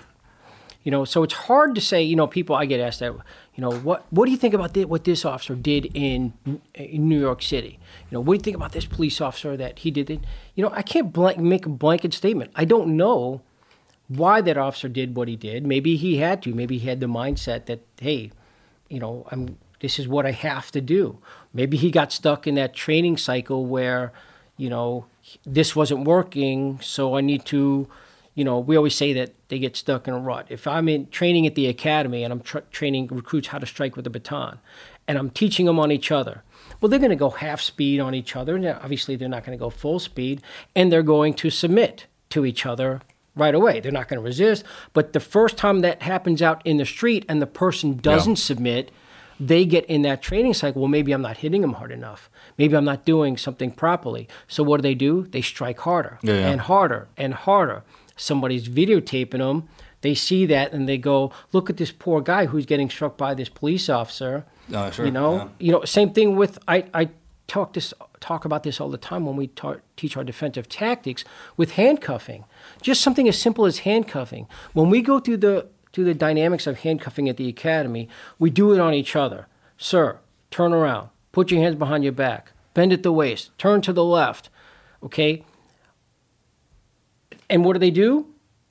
You know, so it's hard to say. You know, people I get asked that. You know, what what do you think about what this officer did in, in New York City? You know, what do you think about this police officer that he did it? You know, I can't blank, make a blanket statement. I don't know why that officer did what he did. Maybe he had to. Maybe he had the mindset that hey, you know, I'm this is what I have to do. Maybe he got stuck in that training cycle where, you know, this wasn't working, so I need to, you know, we always say that they get stuck in a rut. If I'm in training at the academy and I'm tr- training recruits how to strike with a baton, and I'm teaching them on each other, well, they're going to go half speed on each other. Now, obviously, they're not going to go full speed, and they're going to submit to each other right away. They're not going to resist. But the first time that happens out in the street and the person doesn't submit, they get in that training cycle. Well, maybe I'm not hitting them hard enough. Maybe I'm not doing something properly. So what do they do? They strike harder Yeah, yeah. and harder and harder. Somebody's videotaping them. They see that and they go, "Look at this poor guy who's getting struck by this police officer." Oh, sure, You know, yeah. you know, same thing with I. I talk this talk about this all the time when we ta- teach our defensive tactics with handcuffing. Just something as simple as handcuffing. When we go through the through the dynamics of handcuffing at the academy, we do it on each other. Sir, turn around. Put your hands behind your back. Bend at the waist. Turn to the left. Okay? And what do they do?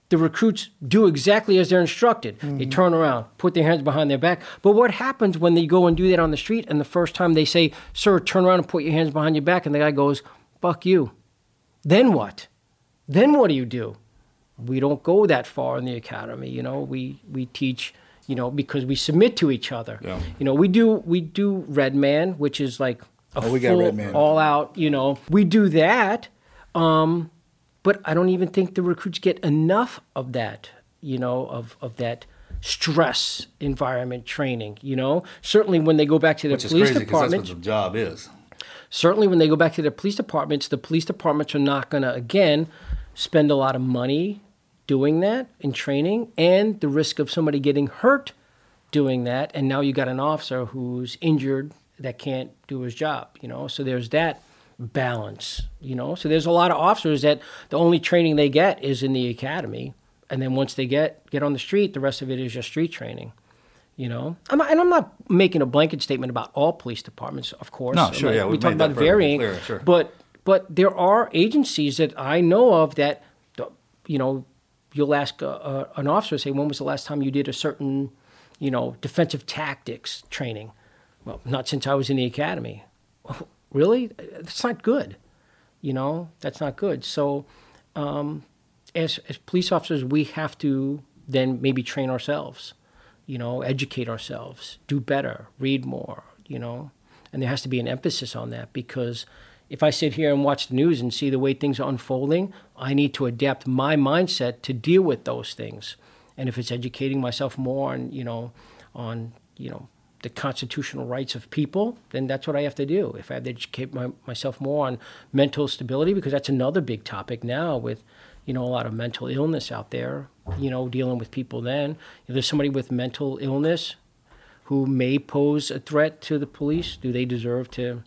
The recruits do exactly as they're instructed. They turn around, put their hands behind their back. But what happens when they go and do that on the street and the first time they say, Sir, turn around and put your hands behind your back, and the guy goes, Fuck you. Then what? Then what do you do? We don't go that far in the academy, you know. We we teach, you know, because we submit to each other. Yeah. You know, we do we do Red Man, which is like a Oh, we got full, Red Man. all out, you know. We do that. Um, but I don't even think the recruits get enough of that, you know, of, of that stress environment training, you know. Certainly when they go back to the Which is police crazy because that's departments, what the job is. certainly when they go back to the police departments, the police departments are not going to, again, spend a lot of money doing that in training and the risk of somebody getting hurt doing that. And now you got an officer who's injured that can't do his job, you know? So there's that balance, you know? So there's a lot of officers that the only training they get is in the academy. And then once they get, get on the street, the rest of it is just street training. You know, I'm not, and I'm not making a blanket statement about all police departments, of course. No, sure, yeah, we talk about varying, clear, sure. but but there are agencies that I know of that, you know, you'll ask a, a, an officer, say, when was the last time you did a certain, you know, defensive tactics training? Well, not since I was in the academy. Really? That's not good. You know, that's not good. So, um, as as police officers, we have to then maybe train ourselves. You know, educate ourselves, do better, read more. You know, and there has to be an emphasis on that because if I sit here and watch the news and see the way things are unfolding, I need to adapt my mindset to deal with those things. And if it's educating myself more on, you know, on, you know, the constitutional rights of people, then that's what I have to do. If I have to educate my, myself more on mental stability, because that's another big topic now with, you know, a lot of mental illness out there, you know, dealing with people then. If there's somebody with mental illness who may pose a threat to the police, do they deserve to,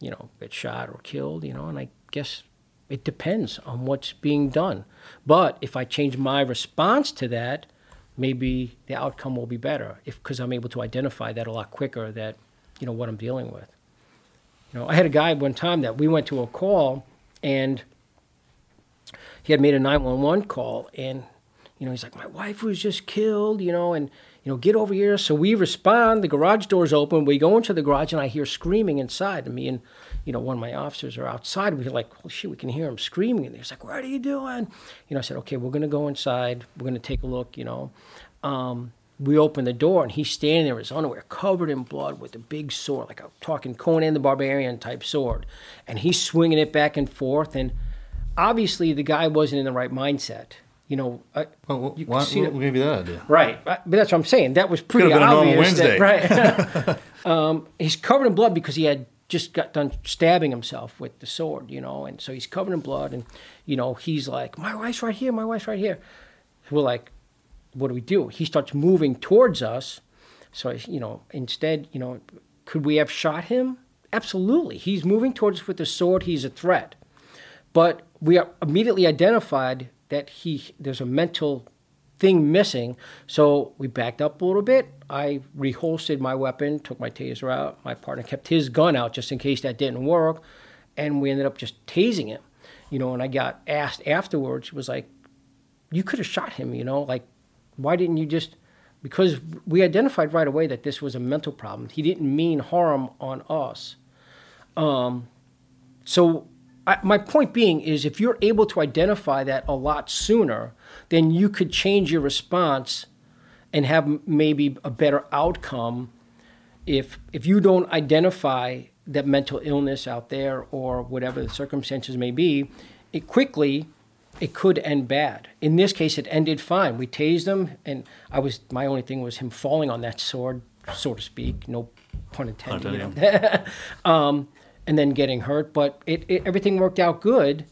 you know, get shot or killed, you know? And I guess it depends on what's being done. But if I change my response to that, maybe the outcome will be better if because I'm able to identify that a lot quicker that you know what I'm dealing with. You know, I had a guy one time that we went to a call and he had made a 911 call and you know he's like my wife was just killed you know and you know get over here. So we respond the garage door's open we go into the garage and i hear screaming inside. And me and you know one of my officers are outside. We're like well shit we can hear him screaming and he's like what are you doing? You know i said okay we're going to go inside. We're going to take a look you know. Um, we open the door and he's standing there in his underwear covered in blood with a big sword like a talking conan the barbarian type sword. And he's swinging it back and forth. And obviously the guy wasn't in the right mindset you know, I, Well, you why, see that- gave you that idea? Right, but that's what I'm saying. That was pretty Could've been a normal obvious. that- right. um, he's covered in blood because he had just got done stabbing himself with the sword, you know, and so he's covered in blood, and you know, he's like, "My wife's right here. My wife's right here." We're like, "What do we do?" He starts moving towards us. So you know, instead, you know, could we have shot him? Absolutely. He's moving towards us with the sword. He's a threat but we are immediately identified that he there's a mental thing missing. So we backed up a little bit. I reholstered my weapon, took my taser out. My partner kept his gun out just in case that didn't work, and we ended up just tasing him. You know, and I got asked afterwards, was like, "You could have shot him." You know, like, why didn't you just? Because we identified right away that this was a mental problem. He didn't mean harm on us. Um, So, I, my point being is if you're able to identify that a lot sooner, then you could change your response and have m- maybe a better outcome. If if you don't identify that mental illness out there or whatever the circumstances may be, it quickly it could end bad. In this case, it ended fine. We tased him, and I was my only thing was him falling on that sword, so to speak. No pun intended. you know um, and then getting hurt. But it, it everything worked out good,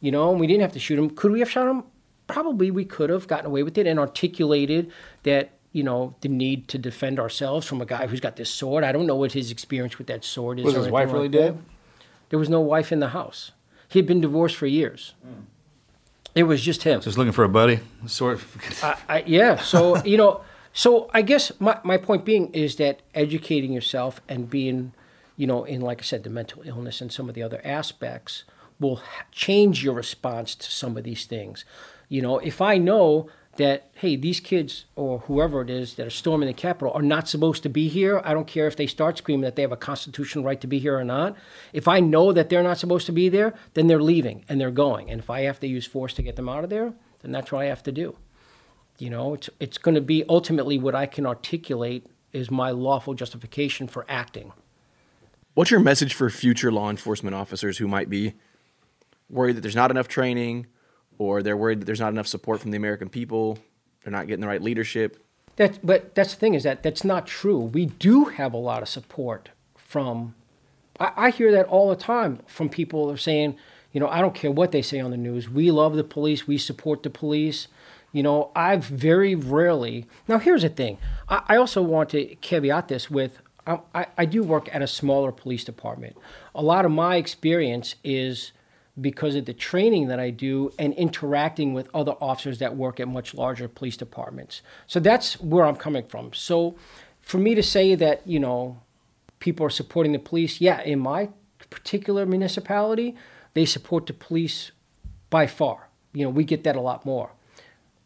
you know. And we didn't have to shoot him. Could we have shot him? Probably we could have gotten away with it and articulated that you know the need to defend ourselves from a guy who's got this sword. I don't know what his experience with that sword is. Was his anything wife like really that. dead? There was no wife in the house. He had been divorced for years. Hmm. It was just him. Just looking for a buddy. Sort I, I, yeah. So you know, so I guess my my point being is that educating yourself and being, you know, in like I said, the mental illness and some of the other aspects will ha- change your response to some of these things. You know, if I know that hey, these kids or whoever it is that are storming the Capitol are not supposed to be here. I don't care if they start screaming that they have a constitutional right to be here or not. If I know that they're not supposed to be there, then they're leaving and they're going. And if I have to use force to get them out of there, then that's what I have to do. You know, it's it's going to be ultimately what I can articulate is my lawful justification for acting. What's your message for future law enforcement officers who might be worried that there's not enough training or they're worried that there's not enough support from the American people, they're not getting the right leadership? That, but that's the thing is that that's not true. We do have a lot of support from. I, I hear that all the time from people who are saying, you know, I don't care what they say on the news. We love the police. We support the police. You know, I've very rarely. Now, here's the thing. I, I also want to caveat this with. I, I, do work at a smaller police department. A lot of my experience is because of the training that I do and interacting with other officers that work at much larger police departments. So that's where I'm coming from. So for me to say that, you know, people are supporting the police, yeah, in my particular municipality, they support the police by far. You know, we get that a lot more.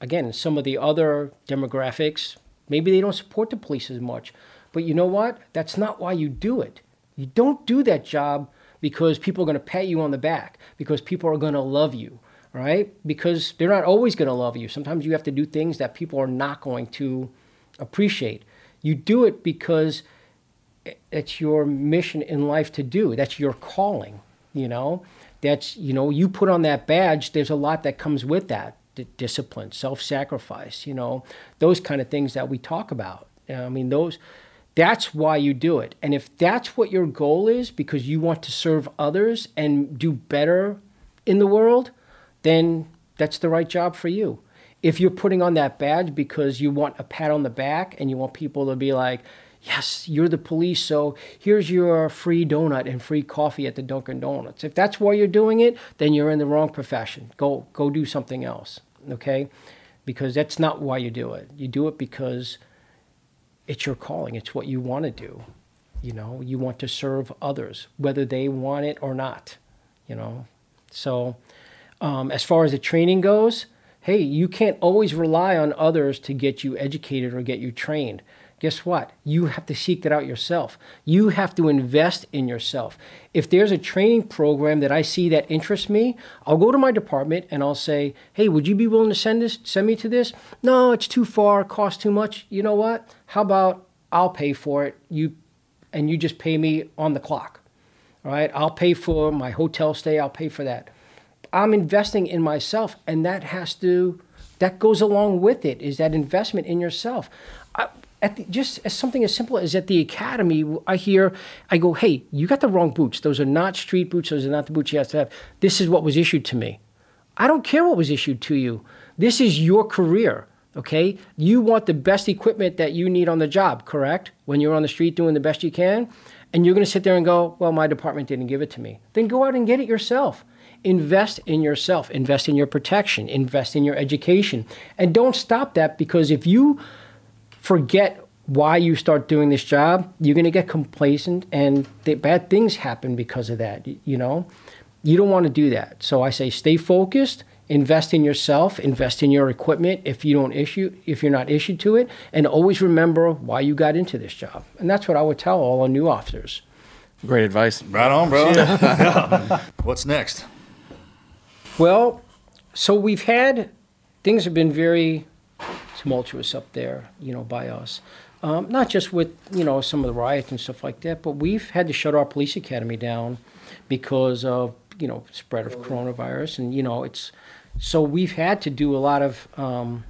Again, some of the other demographics, maybe they don't support the police as much. But you know what? That's not why you do it. You don't do that job because people are going to pat you on the back, because people are going to love you, right? Because they're not always going to love you. Sometimes you have to do things that people are not going to appreciate. You do it because it's your mission in life to do. That's your calling, you know? That's, you know, you put on that badge, there's a lot that comes with that. D- discipline, self-sacrifice, you know, those kind of things that we talk about. I mean, those that's why you do it. And if that's what your goal is because you want to serve others and do better in the world, then that's the right job for you. If you're putting on that badge because you want a pat on the back and you want people to be like, yes, you're the police, so here's your free donut and free coffee at the Dunkin' Donuts. If that's why you're doing it, then you're in the wrong profession. Go go do something else, okay? Because that's not why you do it. You do it because it's your calling. It's what you want to do. You know, you want to serve others, whether they want it or not. You know, so um, as far as the training goes, hey, you can't always rely on others to get you educated or get you trained. Guess what? You have to seek that out yourself. You have to invest in yourself. If there's a training program that I see that interests me, I'll go to my department and I'll say, "Hey, would you be willing to send this send me to this?" "No, it's too far, costs too much." You know what? How about I'll pay for it. You and you just pay me on the clock. All right? I'll pay for my hotel stay, I'll pay for that. I'm investing in myself and that has to that goes along with it is that investment in yourself. At the, just as something as simple as at the academy, I hear, I go, hey, you got the wrong boots. Those are not street boots. Those are not the boots you have to have. This is what was issued to me. I don't care what was issued to you. This is your career, okay? You want the best equipment that you need on the job, correct? When you're on the street doing the best you can. And you're going to sit there and go, well, my department didn't give it to me. Then go out and get it yourself. Invest in yourself, invest in your protection, invest in your education. And don't stop that because if you forget why you start doing this job, you're going to get complacent and the bad things happen because of that, you know? You don't want to do that. So I say stay focused, invest in yourself, invest in your equipment if you don't issue if you're not issued to it, and always remember why you got into this job. And that's what I would tell all our new officers. Great advice. Right on, bro. Yeah. What's next? Well, so we've had things have been very tumultuous up there, you know, by us. Um, not just with you know some of the riots and stuff like that, but we've had to shut our police academy down because of you know spread of coronavirus, and you know it's so we've had to do a lot of um,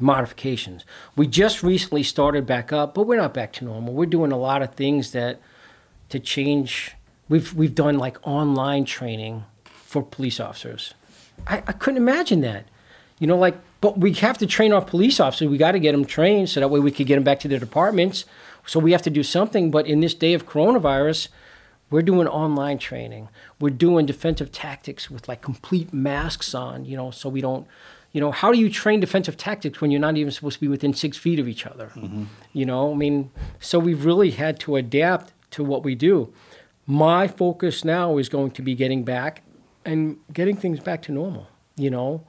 modifications. We just recently started back up, but we're not back to normal. We're doing a lot of things that to change. We've we've done like online training for police officers. I, I couldn't imagine that. You know, like, but we have to train our police officers. We got to get them trained so that way we could get them back to their departments. So we have to do something. But in this day of coronavirus, we're doing online training. We're doing defensive tactics with like complete masks on, you know, so we don't, you know, how do you train defensive tactics when you're not even supposed to be within six feet of each other? You know, I mean, so we've really had to adapt to what we do. My focus now is going to be getting back and getting things back to normal, you know.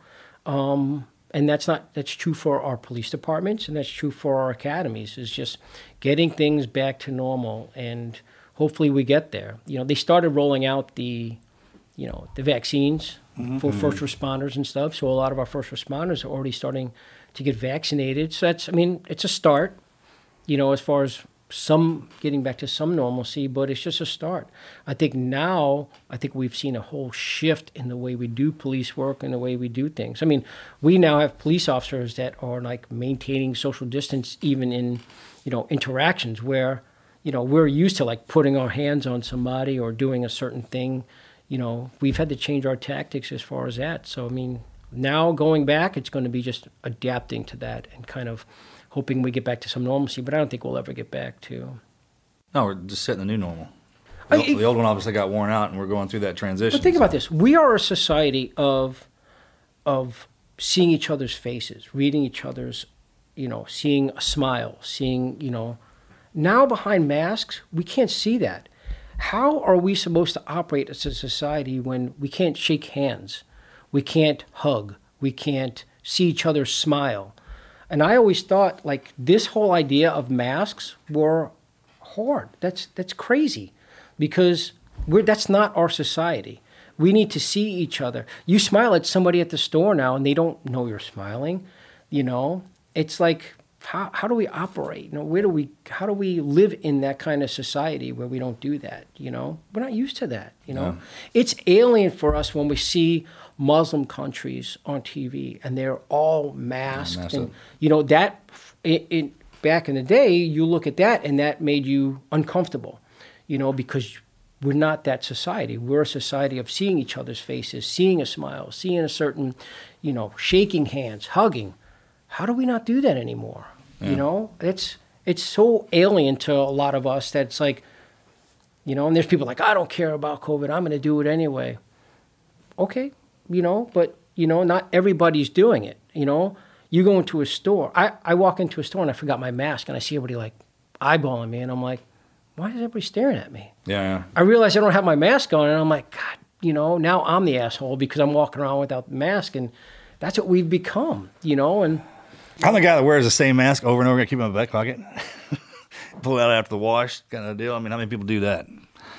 Um, and that's not that's true for our police departments and that's true for our academies is just getting things back to normal and hopefully we get there. You know they started rolling out the you know the vaccines mm-hmm. for mm-hmm. first responders and stuff so a lot of our first responders are already starting to get vaccinated. So that's i mean it's a start you know as far as some getting back to some normalcy, but it's just a start. I think now, I think we've seen a whole shift in the way we do police work and the way we do things. I mean, we now have police officers that are like maintaining social distance even in, you know, interactions where, you know, we're used to like putting our hands on somebody or doing a certain thing. You know, we've had to change our tactics as far as that. So, I mean, now going back, it's going to be just adapting to that and kind of hoping we get back to some normalcy, but I don't think we'll ever get back to. No, we're just setting the new normal. The, I- the old one obviously got worn out, and we're going through that transition. But think so- about this: we are a society of of seeing each other's faces, reading each other's, you know, seeing a smile, seeing, you know. Now behind masks, we can't see that. How are we supposed to operate as a society when we can't shake hands, we can't hug, we can't see each other smile? And I always thought like this whole idea of masks were hard. That's that's crazy, because we're that's not our society. We need to see each other. You smile at somebody at the store now, and they don't know you're smiling. You know, it's like how how do we operate? You know, where do we how do we live in that kind of society where we don't do that? You know, we're not used to that. You know, it's alien for us when we see Muslim countries on TV and they're all masked masked and you know that in, in back in the day you look at that and that made you uncomfortable you know because we're not that society. We're a society of seeing each other's faces seeing a smile seeing a certain you know shaking hands hugging. How do we not do that anymore? You know it's it's so alien to a lot of us that it's like, you know, and there's people like, I don't care about COVID. I'm going to do it anyway. Okay, you know, but you know, not everybody's doing it. You know, you go into a store. I, I walk into a store and I forgot my mask and I see everybody like eyeballing me and I'm like, why is everybody staring at me? Yeah. I realize I don't have my mask on and I'm like, God, you know, now I'm the asshole because I'm walking around without the mask and that's what we've become, you know, and I'm the guy that wears the same mask over and over again, keep it in my back pocket. Pull it out after the wash, kind of deal. I mean, how many people do that?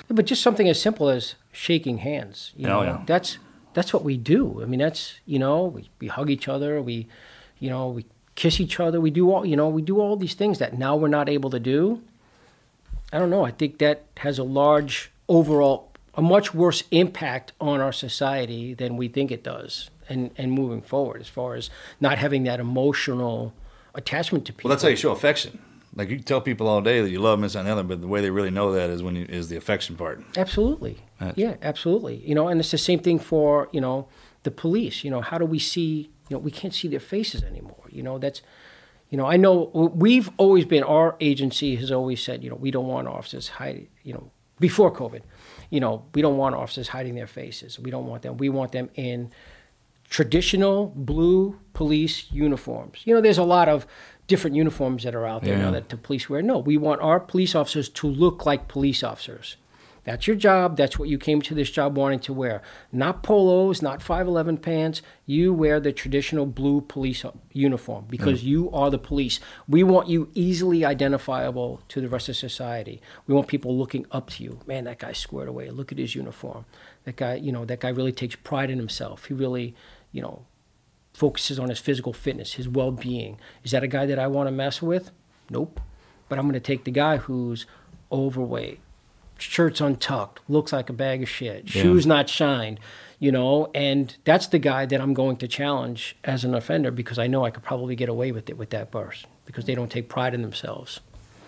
but just something as simple as shaking hands, you Oh, know, yeah. that's that's what we do. I mean, that's you know, we, we hug each other, we, you know, we kiss each other, we do all you know, we do all these things that now we're not able to do. I don't know. I think that has a large overall, a much worse impact on our society than we think it does, and and moving forward as far as not having that emotional attachment to people. Well, that's how you show affection. Like you tell people all day that you love them, this and the other, but the way they really know that is when you, is the affection part. Absolutely. That's- yeah, absolutely. You know, and it's the same thing for, you know, the police. You know, how do we see, you know, we can't see their faces anymore. You know, that's, you know, I know we've always been, our agency has always said, you know, we don't want officers hiding, you know, before COVID, you know, we don't want officers hiding their faces. We don't want them. We want them in traditional blue police uniforms. You know, there's a lot of different uniforms that are out there now that the police wear. No, we want our police officers to look like police officers. That's your job. That's what you came to this job wanting to wear. Not polos, not 511 pants. You wear the traditional blue police uniform because mm. you are the police. We want you easily identifiable to the rest of society. We want people looking up to you. Man, that guy's squared away. Look at his uniform. That guy, you know, that guy really takes pride in himself. He really, you know, focuses on his physical fitness, his well being. Is that a guy that I want to mess with? Nope. But I'm going to take the guy who's overweight, shirt's untucked, looks like a bag of shit, shoes not shined, you know, and that's the guy that I'm going to challenge as an offender because I know I could probably get away with it with that burst because they don't take pride in themselves.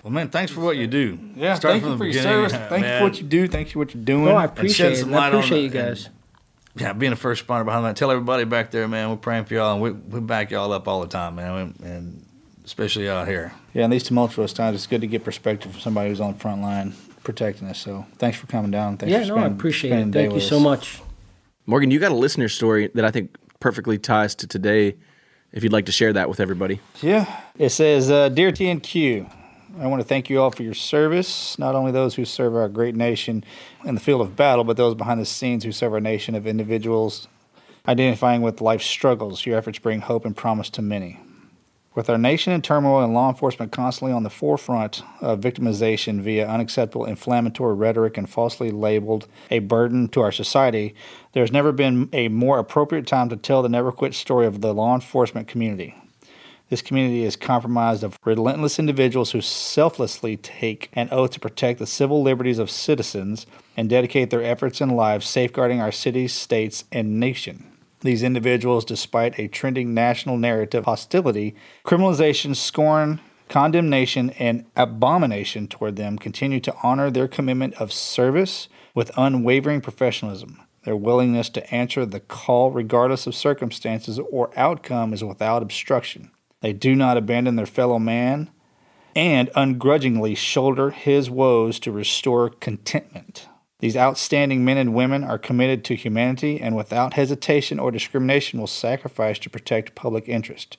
Well, man, thanks for what you do. Yeah, Start thank from you the for your beginning, service. Thank you for what you do. Thank you for what you're doing. No, I appreciate it. I appreciate the- you guys. Yeah, being a first responder behind that. Tell everybody back there, man. We're praying for y'all, and we we back y'all up all the time, man, and especially out here. Yeah, in these tumultuous times, it's good to get perspective from somebody who's on the front line protecting us. So thanks for coming down. Thanks Yeah, for no, I appreciate it. Thank you so us. much. Morgan, you got a listener story that I think perfectly ties to today. If you'd like to share that with everybody. Yeah. It says, uh, Dear TNQ, I want to thank you all for your service, not only those who serve our great nation in the field of battle, but those behind the scenes who serve our nation of individuals identifying with life's struggles. Your efforts bring hope and promise to many. With our nation in turmoil and law enforcement constantly on the forefront of victimization via unacceptable inflammatory rhetoric and falsely labeled a burden to our society, there has never been a more appropriate time to tell the never quit story of the law enforcement community. This community is comprised of relentless individuals who selflessly take an oath to protect the civil liberties of citizens and dedicate their efforts and lives safeguarding our cities, states, and nation. These individuals, despite a trending national narrative of hostility, criminalization, scorn, condemnation, and abomination toward them, continue to honor their commitment of service with unwavering professionalism. Their willingness to answer the call, regardless of circumstances or outcome, is without obstruction. They do not abandon their fellow man and ungrudgingly shoulder his woes to restore contentment. These outstanding men and women are committed to humanity and without hesitation or discrimination will sacrifice to protect public interest.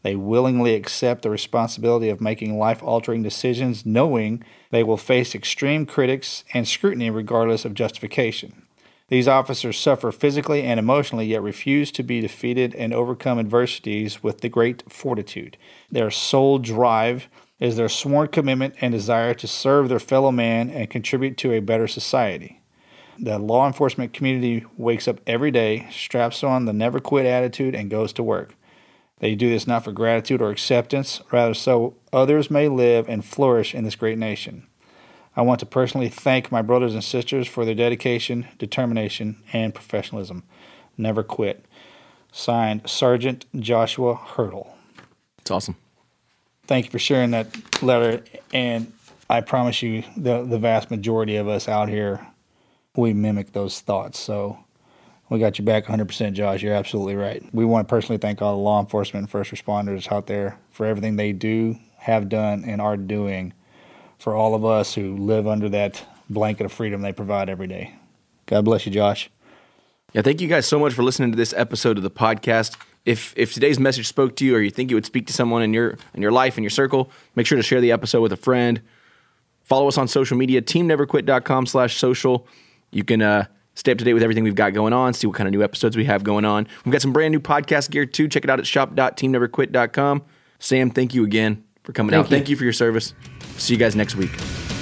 They willingly accept the responsibility of making life altering decisions, knowing they will face extreme critics and scrutiny regardless of justification. These officers suffer physically and emotionally, yet refuse to be defeated and overcome adversities with the great fortitude. Their sole drive is their sworn commitment and desire to serve their fellow man and contribute to a better society. The law enforcement community wakes up every day, straps on the never quit attitude, and goes to work. They do this not for gratitude or acceptance, rather, so others may live and flourish in this great nation. I want to personally thank my brothers and sisters for their dedication, determination, and professionalism. Never quit. Signed, Sergeant Joshua Hurdle. It's awesome. Thank you for sharing that letter. And I promise you, the, the vast majority of us out here, we mimic those thoughts. So we got you back 100%, Josh. You're absolutely right. We want to personally thank all the law enforcement and first responders out there for everything they do have done and are doing for all of us who live under that blanket of freedom they provide every day. God bless you, Josh. Yeah, thank you guys so much for listening to this episode of the podcast. If if today's message spoke to you or you think it would speak to someone in your in your life in your circle, make sure to share the episode with a friend. Follow us on social media, teamneverquit.com slash social. You can uh, stay up to date with everything we've got going on, see what kind of new episodes we have going on. We've got some brand new podcast gear too. Check it out at shop.teamneverquit.com. Sam, thank you again for coming Thank out. you. Thank you for your service. See you guys next week.